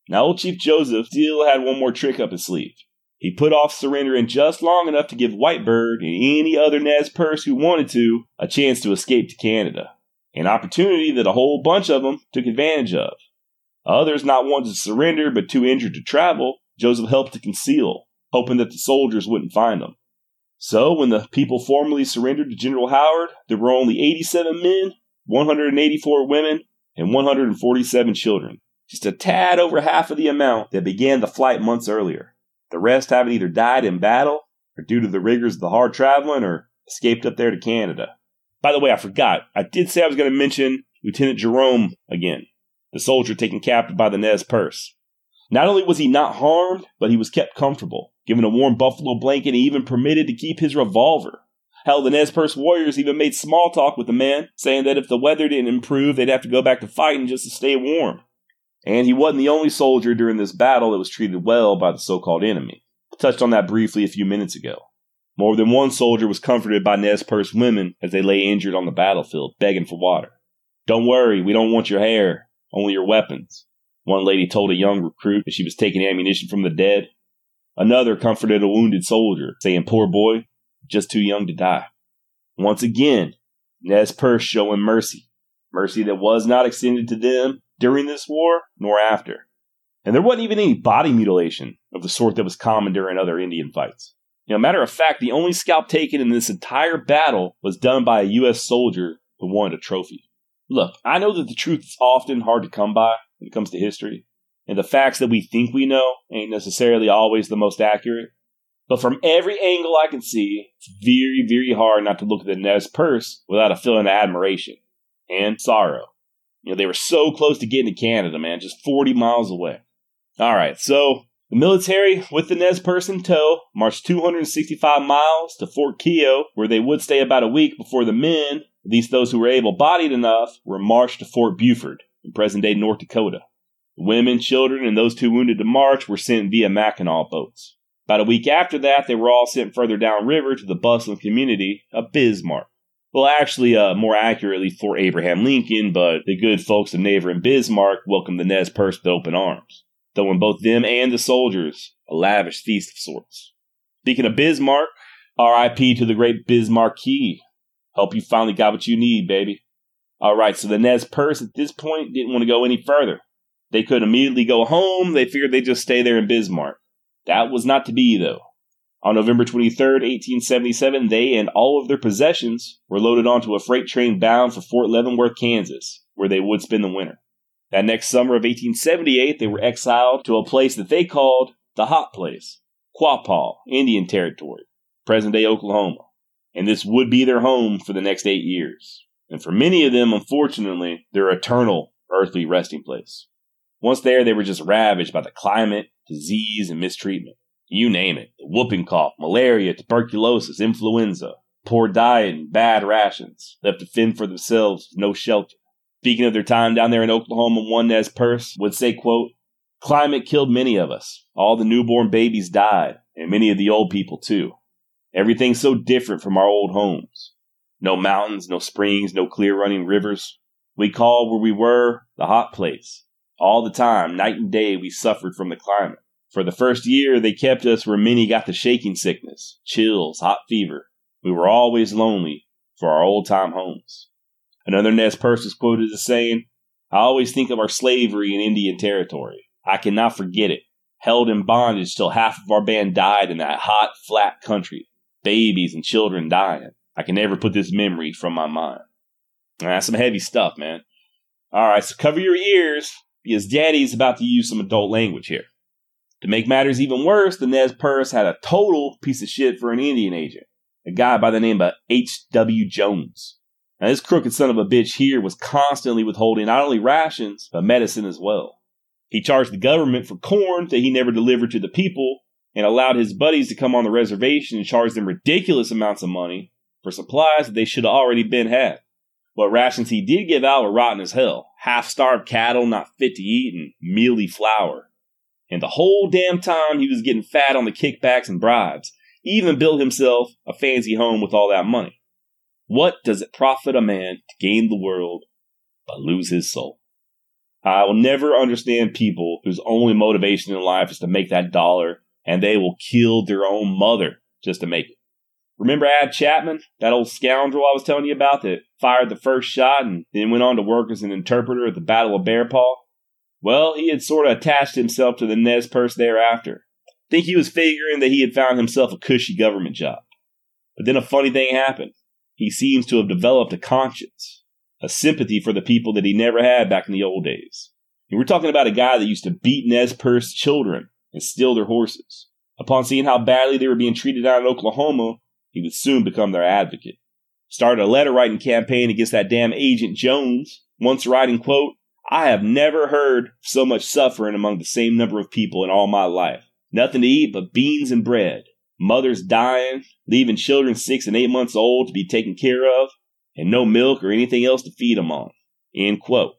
Now, old Chief Joseph still had one more trick up his sleeve. He put off surrendering just long enough to give Whitebird and any other Nez Perce who wanted to a chance to escape to Canada, an opportunity that a whole bunch of them took advantage of. Others not wanting to surrender but too injured to travel, Joseph helped to conceal, hoping that the soldiers wouldn't find them. So, when the people formally surrendered to General Howard, there were only 87 men, 184 women, and 147 children, just a tad over half of the amount that began the flight months earlier. The rest having either died in battle, or due to the rigors of the hard traveling, or escaped up there to Canada. By the way, I forgot. I did say I was going to mention Lieutenant Jerome again, the soldier taken captive by the Nez Perce. Not only was he not harmed, but he was kept comfortable, given a warm buffalo blanket, and even permitted to keep his revolver. Hell, the Nez Perce warriors even made small talk with the man, saying that if the weather didn't improve, they'd have to go back to fighting just to stay warm. And he wasn't the only soldier during this battle that was treated well by the so called enemy. I touched on that briefly a few minutes ago. More than one soldier was comforted by Nez Perce women as they lay injured on the battlefield, begging for water. Don't worry, we don't want your hair, only your weapons. One lady told a young recruit that she was taking ammunition from the dead. Another comforted a wounded soldier, saying, Poor boy, just too young to die. Once again, Nez Perce showing mercy. Mercy that was not extended to them during this war nor after. And there wasn't even any body mutilation of the sort that was common during other Indian fights. You know, matter of fact, the only scalp taken in this entire battle was done by a U.S. soldier who wanted a trophy. Look, I know that the truth is often hard to come by when it comes to history, and the facts that we think we know ain't necessarily always the most accurate. But from every angle I can see, it's very, very hard not to look at the Nez Perce without a feeling of admiration and sorrow. You know, they were so close to getting to Canada, man, just 40 miles away. All right, so the military, with the Nez Perce in tow, marched 265 miles to Fort Keogh, where they would stay about a week before the men, at least those who were able bodied enough, were marched to Fort Buford in present day North Dakota. The women, children, and those too wounded to march were sent via Mackinaw boats. About a week after that, they were all sent further downriver to the bustling community of Bismarck. Well, actually, uh, more accurately, Fort Abraham Lincoln, but the good folks of neighboring Bismarck welcomed the Nez Perce with open arms, throwing both them and the soldiers a lavish feast of sorts. Speaking of Bismarck, R.I.P. to the great Biz Markie. Hope you finally got what you need, baby. All right, so the Nez Perce at this point didn't want to go any further. They could immediately go home. They figured they'd just stay there in Bismarck. That was not to be, though. On November 23, 1877, they and all of their possessions were loaded onto a freight train bound for Fort Leavenworth, Kansas, where they would spend the winter. That next summer of 1878, they were exiled to a place that they called the Hot Place, Quapaw, Indian Territory, present day Oklahoma. And this would be their home for the next eight years. And for many of them, unfortunately, their eternal earthly resting place. Once there, they were just ravaged by the climate, disease, and mistreatment. You name it. The whooping cough, malaria, tuberculosis, influenza, poor diet, and bad rations. Left to fend for themselves with no shelter. Speaking of their time down there in Oklahoma, one Nez Perce would say, quote, Climate killed many of us. All the newborn babies died, and many of the old people too. Everything's so different from our old homes. No mountains, no springs, no clear running rivers. We call where we were the hot place. All the time, night and day, we suffered from the climate. For the first year, they kept us where many got the shaking sickness, chills, hot fever. We were always lonely for our old time homes. Another Nez Perce is quoted as saying, I always think of our slavery in Indian Territory. I cannot forget it. Held in bondage till half of our band died in that hot, flat country. Babies and children dying. I can never put this memory from my mind. That's some heavy stuff, man. All right, so cover your ears because Daddy's about to use some adult language here. To make matters even worse, the Nez Perce had a total piece of shit for an Indian agent, a guy by the name of H.W. Jones. Now, this crooked son of a bitch here was constantly withholding not only rations, but medicine as well. He charged the government for corn that he never delivered to the people and allowed his buddies to come on the reservation and charge them ridiculous amounts of money for supplies that they should have already been had. What rations he did give out were rotten as hell. Half starved cattle not fit to eat and mealy flour. And the whole damn time he was getting fat on the kickbacks and bribes. He even built himself a fancy home with all that money. What does it profit a man to gain the world but lose his soul? I will never understand people whose only motivation in life is to make that dollar and they will kill their own mother just to make it. Remember Ad Chapman, that old scoundrel I was telling you about that fired the first shot and then went on to work as an interpreter at the Battle of Bear Paw? Well, he had sort of attached himself to the Nez Perce thereafter. Think he was figuring that he had found himself a cushy government job. But then a funny thing happened. He seems to have developed a conscience, a sympathy for the people that he never had back in the old days. And we're talking about a guy that used to beat Nez Perce children and steal their horses. Upon seeing how badly they were being treated out in Oklahoma, he would soon become their advocate. Started a letter writing campaign against that damn Agent Jones, once writing, quote, I have never heard so much suffering among the same number of people in all my life. Nothing to eat but beans and bread. Mothers dying, leaving children six and eight months old to be taken care of, and no milk or anything else to feed them on. End quote.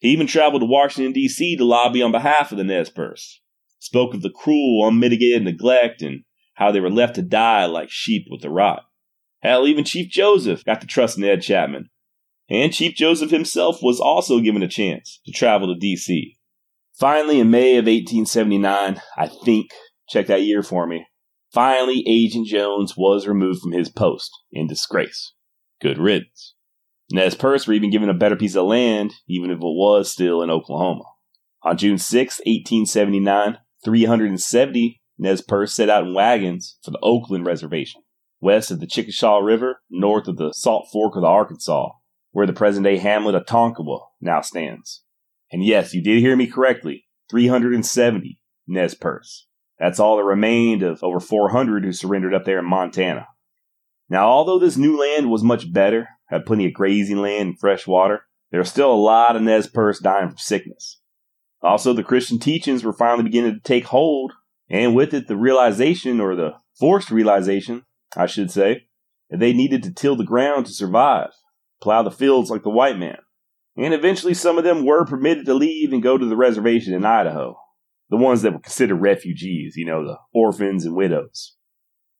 He even traveled to Washington, D.C. to lobby on behalf of the Nez Perce. Spoke of the cruel, unmitigated neglect and how they were left to die like sheep with the rot. Hell, even Chief Joseph got to trust Ad Chapman. And Chief Joseph himself was also given a chance to travel to D.C. Finally, in May of 1879, I think, check that year for me, finally Agent Jones was removed from his post in disgrace. Good riddance. Nez Perce were even given a better piece of land, even if it was still in Oklahoma. On June 6, 1879, 370 Nez Perce set out in wagons for the Oakland Reservation, west of the Chikaskia River, north of the Salt Fork of the Arkansas, where the present day hamlet of Tonkawa now stands. And yes, you did hear me correctly 370 Nez Perce. That's all that remained of over 400 who surrendered up there in Montana. Now, although this new land was much better, had plenty of grazing land and fresh water, there were still a lot of Nez Perce dying from sickness. Also, the Christian teachings were finally beginning to take hold and with it, the realization, or the forced realization, I should say, that they needed to till the ground to survive, plow the fields like the white man. And eventually, some of them were permitted to leave and go to the reservation in Idaho. The ones that were considered refugees, you know, the orphans and widows.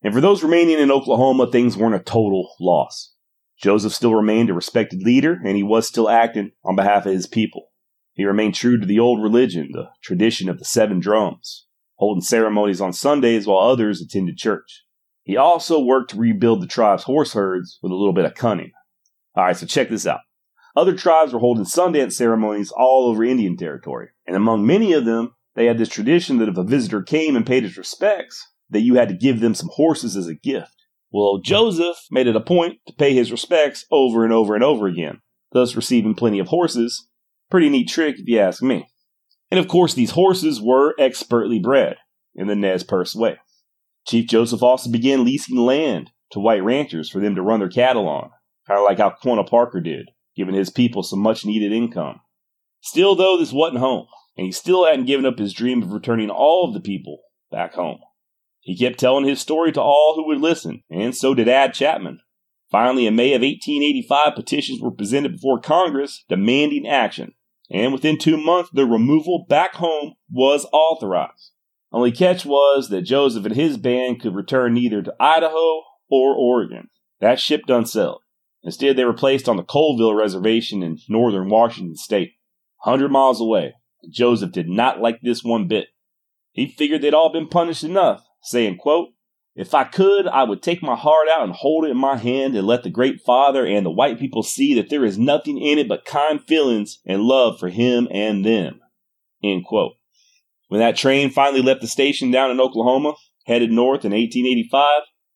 And for those remaining in Oklahoma, things weren't a total loss. Joseph still remained a respected leader, and he was still acting on behalf of his people. He remained true to the old religion, the tradition of the seven drums holding ceremonies on Sundays while others attended church. He also worked to rebuild the tribe's horse herds with a little bit of cunning. All right, so check this out. Other tribes were holding Sundance ceremonies all over Indian territory, and among many of them, they had this tradition that if a visitor came and paid his respects, that you had to give them some horses as a gift. Well, Joseph made it a point to pay his respects over and over and over again, thus receiving plenty of horses. Pretty neat trick if you ask me. And of course, these horses were expertly bred in the Nez Perce way. Chief Joseph also began leasing land to white ranchers for them to run their cattle on, kind of like how Quanah Parker did, giving his people some much needed income. Still, though, this wasn't home, and he still hadn't given up his dream of returning all of the people back home. He kept telling his story to all who would listen, and so did Ad Chapman. Finally, in May of 1885, petitions were presented before Congress demanding action and within two months, their removal back home was authorized. Only catch was that Joseph and his band could return neither to Idaho or Oregon. That ship done sailed. Instead, they were placed on the Colville Reservation in northern Washington state, 100 miles away. Joseph did not like this one bit. He figured they'd all been punished enough, saying, quote, if I could, I would take my heart out and hold it in my hand and let the great father and the white people see that there is nothing in it but kind feelings and love for him and them. End quote. When that train finally left the station down in Oklahoma, headed north in 1885,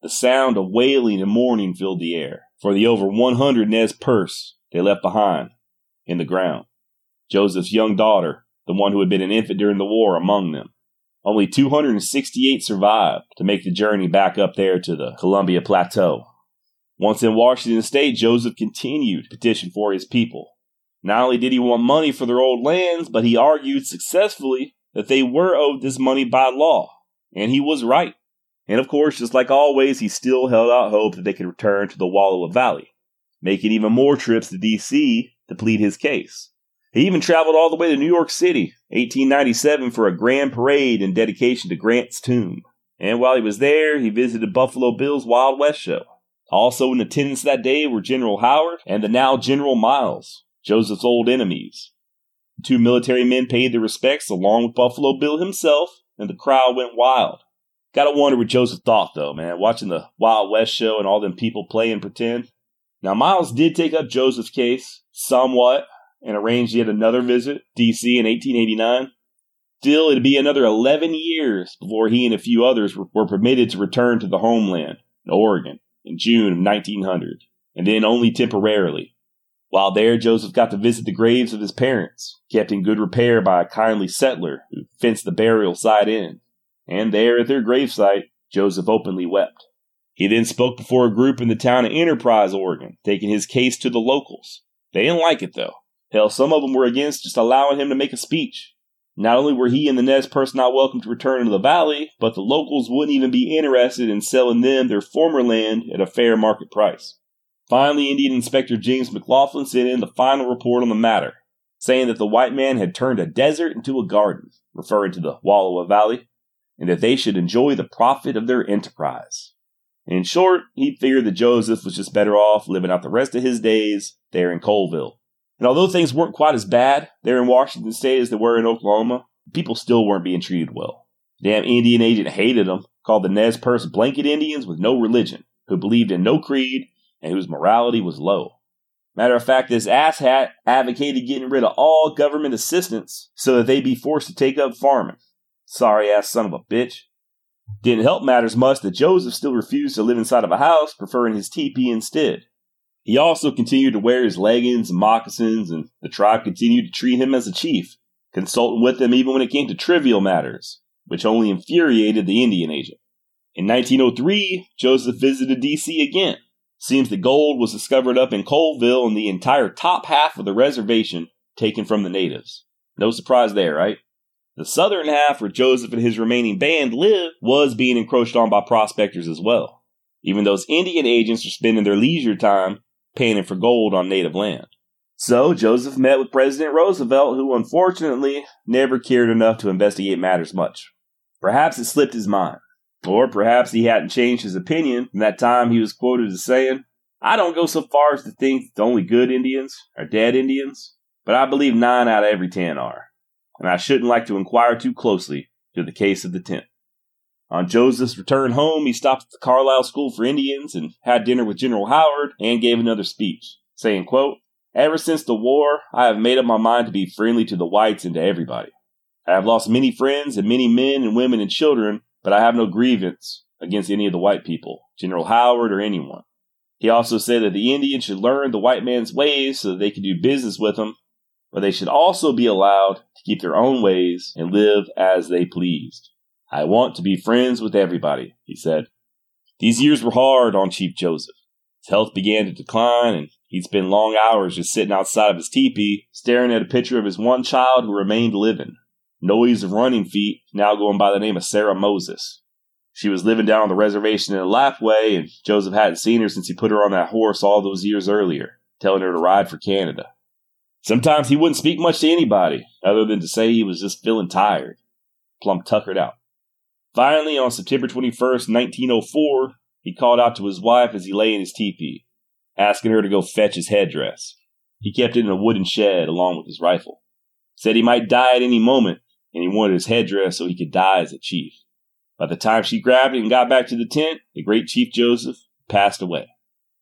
the sound of wailing and mourning filled the air for the over 100 Nez Perce they left behind in the ground. Joseph's young daughter, the one who had been an infant during the war, among them. Only 268 survived to make the journey back up there to the Columbia Plateau. Once in Washington state, Joseph continued to petition for his people. Not only did he want money for their old lands, but he argued successfully that they were owed this money by law. And he was right. And of course, just like always, he still held out hope that they could return to the Wallowa Valley, making even more trips to D.C. to plead his case. He even traveled all the way to New York City, 1897, for a grand parade in dedication to Grant's tomb. And while he was there, he visited Buffalo Bill's Wild West show. Also in attendance that day were General Howard and the now General Miles, Joseph's old enemies. The two military men paid their respects along with Buffalo Bill himself, and the crowd went wild. Gotta wonder what Joseph thought, though, man, watching the Wild West show and all them people play and pretend. Now, Miles did take up Joseph's case somewhat and arranged yet another visit, D.C. in 1889. Still, it'd be another 11 years before he and a few others were, were permitted to return to the homeland, Oregon, in June of 1900, and then only temporarily. While there, Joseph got to visit the graves of his parents, kept in good repair by a kindly settler who fenced the burial site in. And there at their gravesite, Joseph openly wept. He then spoke before a group in the town of Enterprise, Oregon, taking his case to the locals. They didn't like it, though. Hell, some of them were against just allowing him to make a speech. Not only were he and the Nez Perce not welcome to return to the valley, but the locals wouldn't even be interested in selling them their former land at a fair market price. Finally, Indian Inspector James McLaughlin sent in the final report on the matter, saying that the white man had turned a desert into a garden, referring to the Wallowa Valley, and that they should enjoy the profit of their enterprise. In short, he figured that Joseph was just better off living out the rest of his days there in Colville. And although things weren't quite as bad there in Washington State as they were in Oklahoma, people still weren't being treated well. Damn Indian agent hated them, called the Nez Perce blanket Indians with no religion, who believed in no creed and whose morality was low. Matter of fact, this asshat advocated getting rid of all government assistance so that they'd be forced to take up farming. Sorry ass son of a bitch. Didn't help matters much that Joseph still refused to live inside of a house, preferring his teepee instead. He also continued to wear his leggings and moccasins, and the tribe continued to treat him as a chief, consulting with them even when it came to trivial matters, which only infuriated the Indian agent. In 1903, Joseph visited D.C. again. Seems that gold was discovered up in Colville and the entire top half of the reservation taken from the natives. No surprise there, right? The southern half, where Joseph and his remaining band lived, was being encroached on by prospectors as well. Even those Indian agents were spending their leisure time panning for gold on native land. So Joseph met with President Roosevelt, who unfortunately never cared enough to investigate matters much. Perhaps it slipped his mind. Or perhaps he hadn't changed his opinion from that time he was quoted as saying, I don't go so far as to think the only good Indians are dead Indians, but I believe nine out of every ten are, and I shouldn't like to inquire too closely to the case of the tenth. On Joseph's return home, he stopped at the Carlisle School for Indians and had dinner with General Howard and gave another speech, saying, quote, Ever since the war, I have made up my mind to be friendly to the whites and to everybody. I have lost many friends and many men and women and children, but I have no grievance against any of the white people, General Howard or anyone. He also said that the Indians should learn the white man's ways so that they can do business with him, but they should also be allowed to keep their own ways and live as they pleased. I want to be friends with everybody, he said. These years were hard on Chief Joseph. His health began to decline, and he'd spend long hours just sitting outside of his teepee, staring at a picture of his one child who remained living. Noise of running feet, now going by the name of Sarah Moses. She was living down on the reservation in Lapwai, and Joseph hadn't seen her since he put her on that horse all those years earlier, telling her to ride for Canada. Sometimes he wouldn't speak much to anybody, other than to say he was just feeling tired, plumb tuckered out. Finally, on September 21st, 1904, he called out to his wife as he lay in his teepee, asking her to go fetch his headdress. He kept it in a wooden shed along with his rifle. Said he might die at any moment, and he wanted his headdress so he could die as a chief. By the time she grabbed it and got back to the tent, the great Chief Joseph passed away,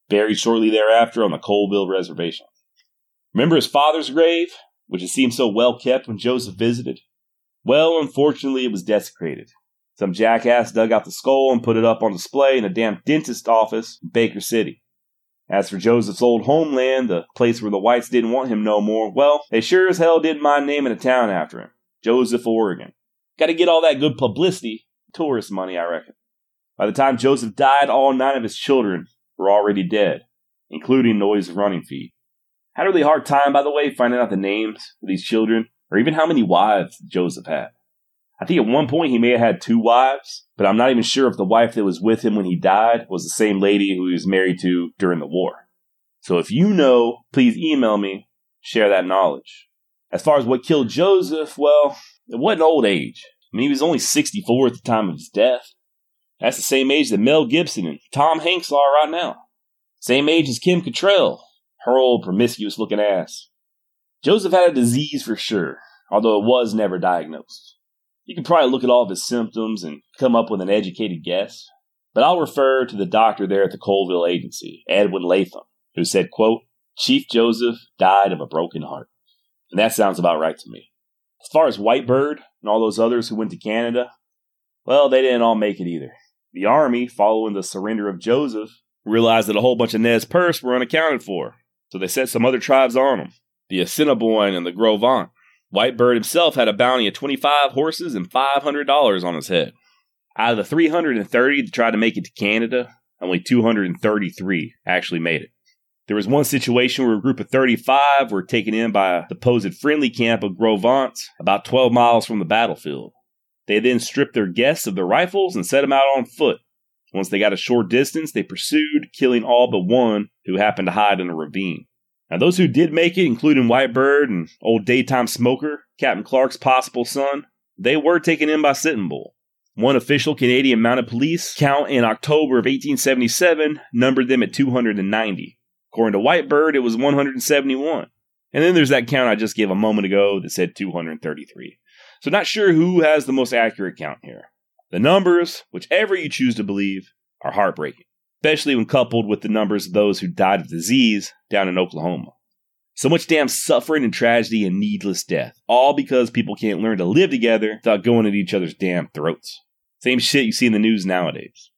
buried shortly thereafter on the Colville Reservation. Remember his father's grave, which had seemed so well kept when Joseph visited? Well, unfortunately, it was desecrated. Some jackass dug out the skull and put it up on display in a damn dentist office in Baker City. As for Joseph's old homeland, the place where the whites didn't want him no more, well, they sure as hell didn't mind naming a town after him. Joseph, Oregon. Gotta get all that good publicity, tourist money, I reckon. By the time Joseph died, all nine of his children were already dead, including Noise Running Feet. Had a really hard time, by the way, finding out the names of these children, or even how many wives Joseph had. I think at one point he may have had two wives, but I'm not even sure if the wife that was with him when he died was the same lady who he was married to during the war. So if you know, please email me, share that knowledge. As far as what killed Joseph, well, it wasn't old age. I mean, he was only 64 at the time of his death. That's the same age that Mel Gibson and Tom Hanks are right now. Same age as Kim Cattrall, her old promiscuous looking ass. Joseph had a disease for sure, although it was never diagnosed. You can probably look at all of his symptoms and come up with an educated guess, but I'll refer to the doctor there at the Colville Agency, Edwin Latham, who said, quote, Chief Joseph died of a broken heart. And that sounds about right to me. As far as Whitebird and all those others who went to Canada, well, they didn't all make it either. The army, following the surrender of Joseph, realized that a whole bunch of Nez Perce were unaccounted for, so they set some other tribes on them the Assiniboine and the Gros Ventre. Whitebird himself had a bounty of 25 horses and $500 on his head. Out of the 330 that tried to make it to Canada, only 233 actually made it. There was one situation where a group of 35 were taken in by the supposed friendly camp of Gros Ventre, about 12 miles from the battlefield. They then stripped their guests of their rifles and set them out on foot. Once they got a short distance, they pursued, killing all but one who happened to hide in a ravine. Now, those who did make it, including Whitebird and old daytime smoker, Captain Clark's possible son, they were taken in by Sitting Bull. One official Canadian Mounted Police count in October of 1877 numbered them at 290. According to Whitebird, it was 171. And then there's that count I just gave a moment ago that said 233. So, not sure who has the most accurate count here. The numbers, whichever you choose to believe, are heartbreaking, especially when coupled with the numbers of those who died of disease down in Oklahoma. So much damn suffering and tragedy and needless death, all because people can't learn to live together without going at each other's damn throats. Same shit you see in the news nowadays.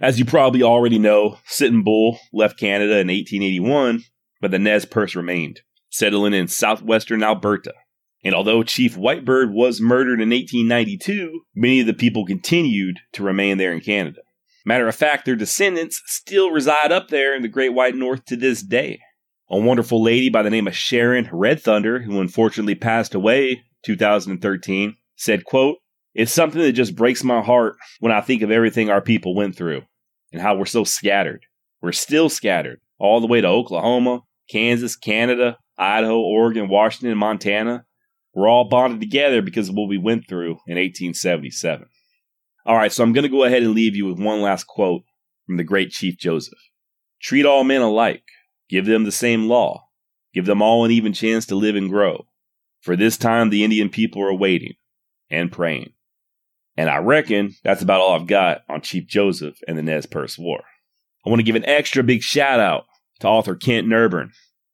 As you probably already know, Sitting Bull left Canada in 1881, but the Nez Perce remained, settling in southwestern Alberta. And although Chief Whitebird was murdered in 1892, many of the people continued to remain there in Canada. Matter of fact, their descendants still reside up there in the Great White North to this day. A wonderful lady by the name of Sharon Red Thunder, who unfortunately passed away 2013, said, quote, It's something that just breaks my heart when I think of everything our people went through and how we're so scattered. We're still scattered all the way to Oklahoma, Kansas, Canada, Idaho, Oregon, Washington, Montana, we're all bonded together because of what we went through in 1877. All right, so I'm going to go ahead and leave you with one last quote from the great Chief Joseph Treat all men alike, give them the same law, give them all an even chance to live and grow. For this time, the Indian people are waiting and praying. And I reckon that's about all I've got on Chief Joseph and the Nez Perce War. I want to give an extra big shout out to author Kent Nerburn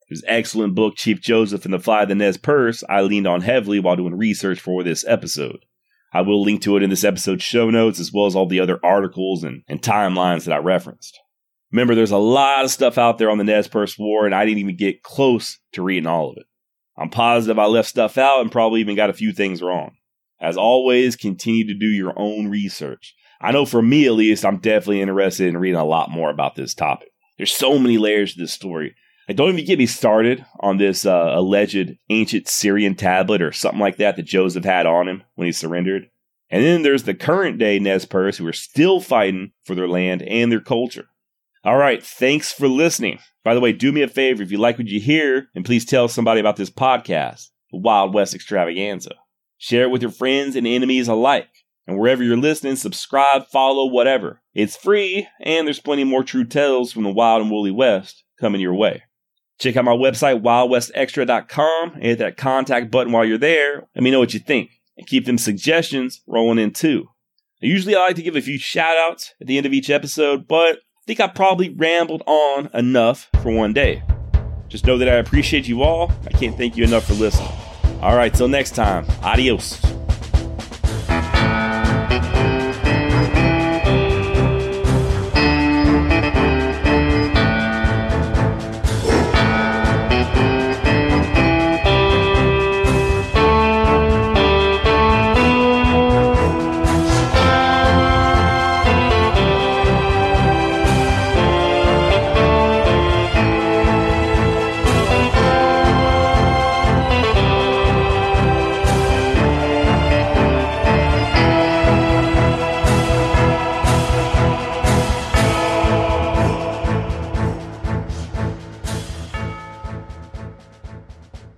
his excellent book, Chief Joseph and the Flight of the Nez Perce, I leaned on heavily while doing research for this episode. I will link to it in this episode's show notes, as well as all the other articles and, and timelines that I referenced. Remember, there's a lot of stuff out there on the Nez Perce War, and I didn't even get close to reading all of it. I'm positive I left stuff out and probably even got a few things wrong. As always, continue to do your own research. I know for me at least, I'm definitely interested in reading a lot more about this topic. There's so many layers to this story. Like, don't even get me started on this uh, alleged ancient Syrian tablet or something like that that Joseph had on him when he surrendered. And then there's the current day Nez Perce who are still fighting for their land and their culture. All right, thanks for listening. By the way, do me a favor if you like what you hear, and please tell somebody about this podcast, the Wild West Extravaganza. Share it with your friends and enemies alike. And wherever you're listening, subscribe, follow, whatever. It's free, and there's plenty more true tales from the Wild and Woolly West coming your way. Check out my website, wildwestextra.com, and hit that contact button while you're there. Let me know what you think and keep them suggestions rolling in too. Usually I like to give a few shout outs at the end of each episode, but I think I probably rambled on enough for one day. Just know that I appreciate you all. I can't thank you enough for listening. All right, till next time, adios.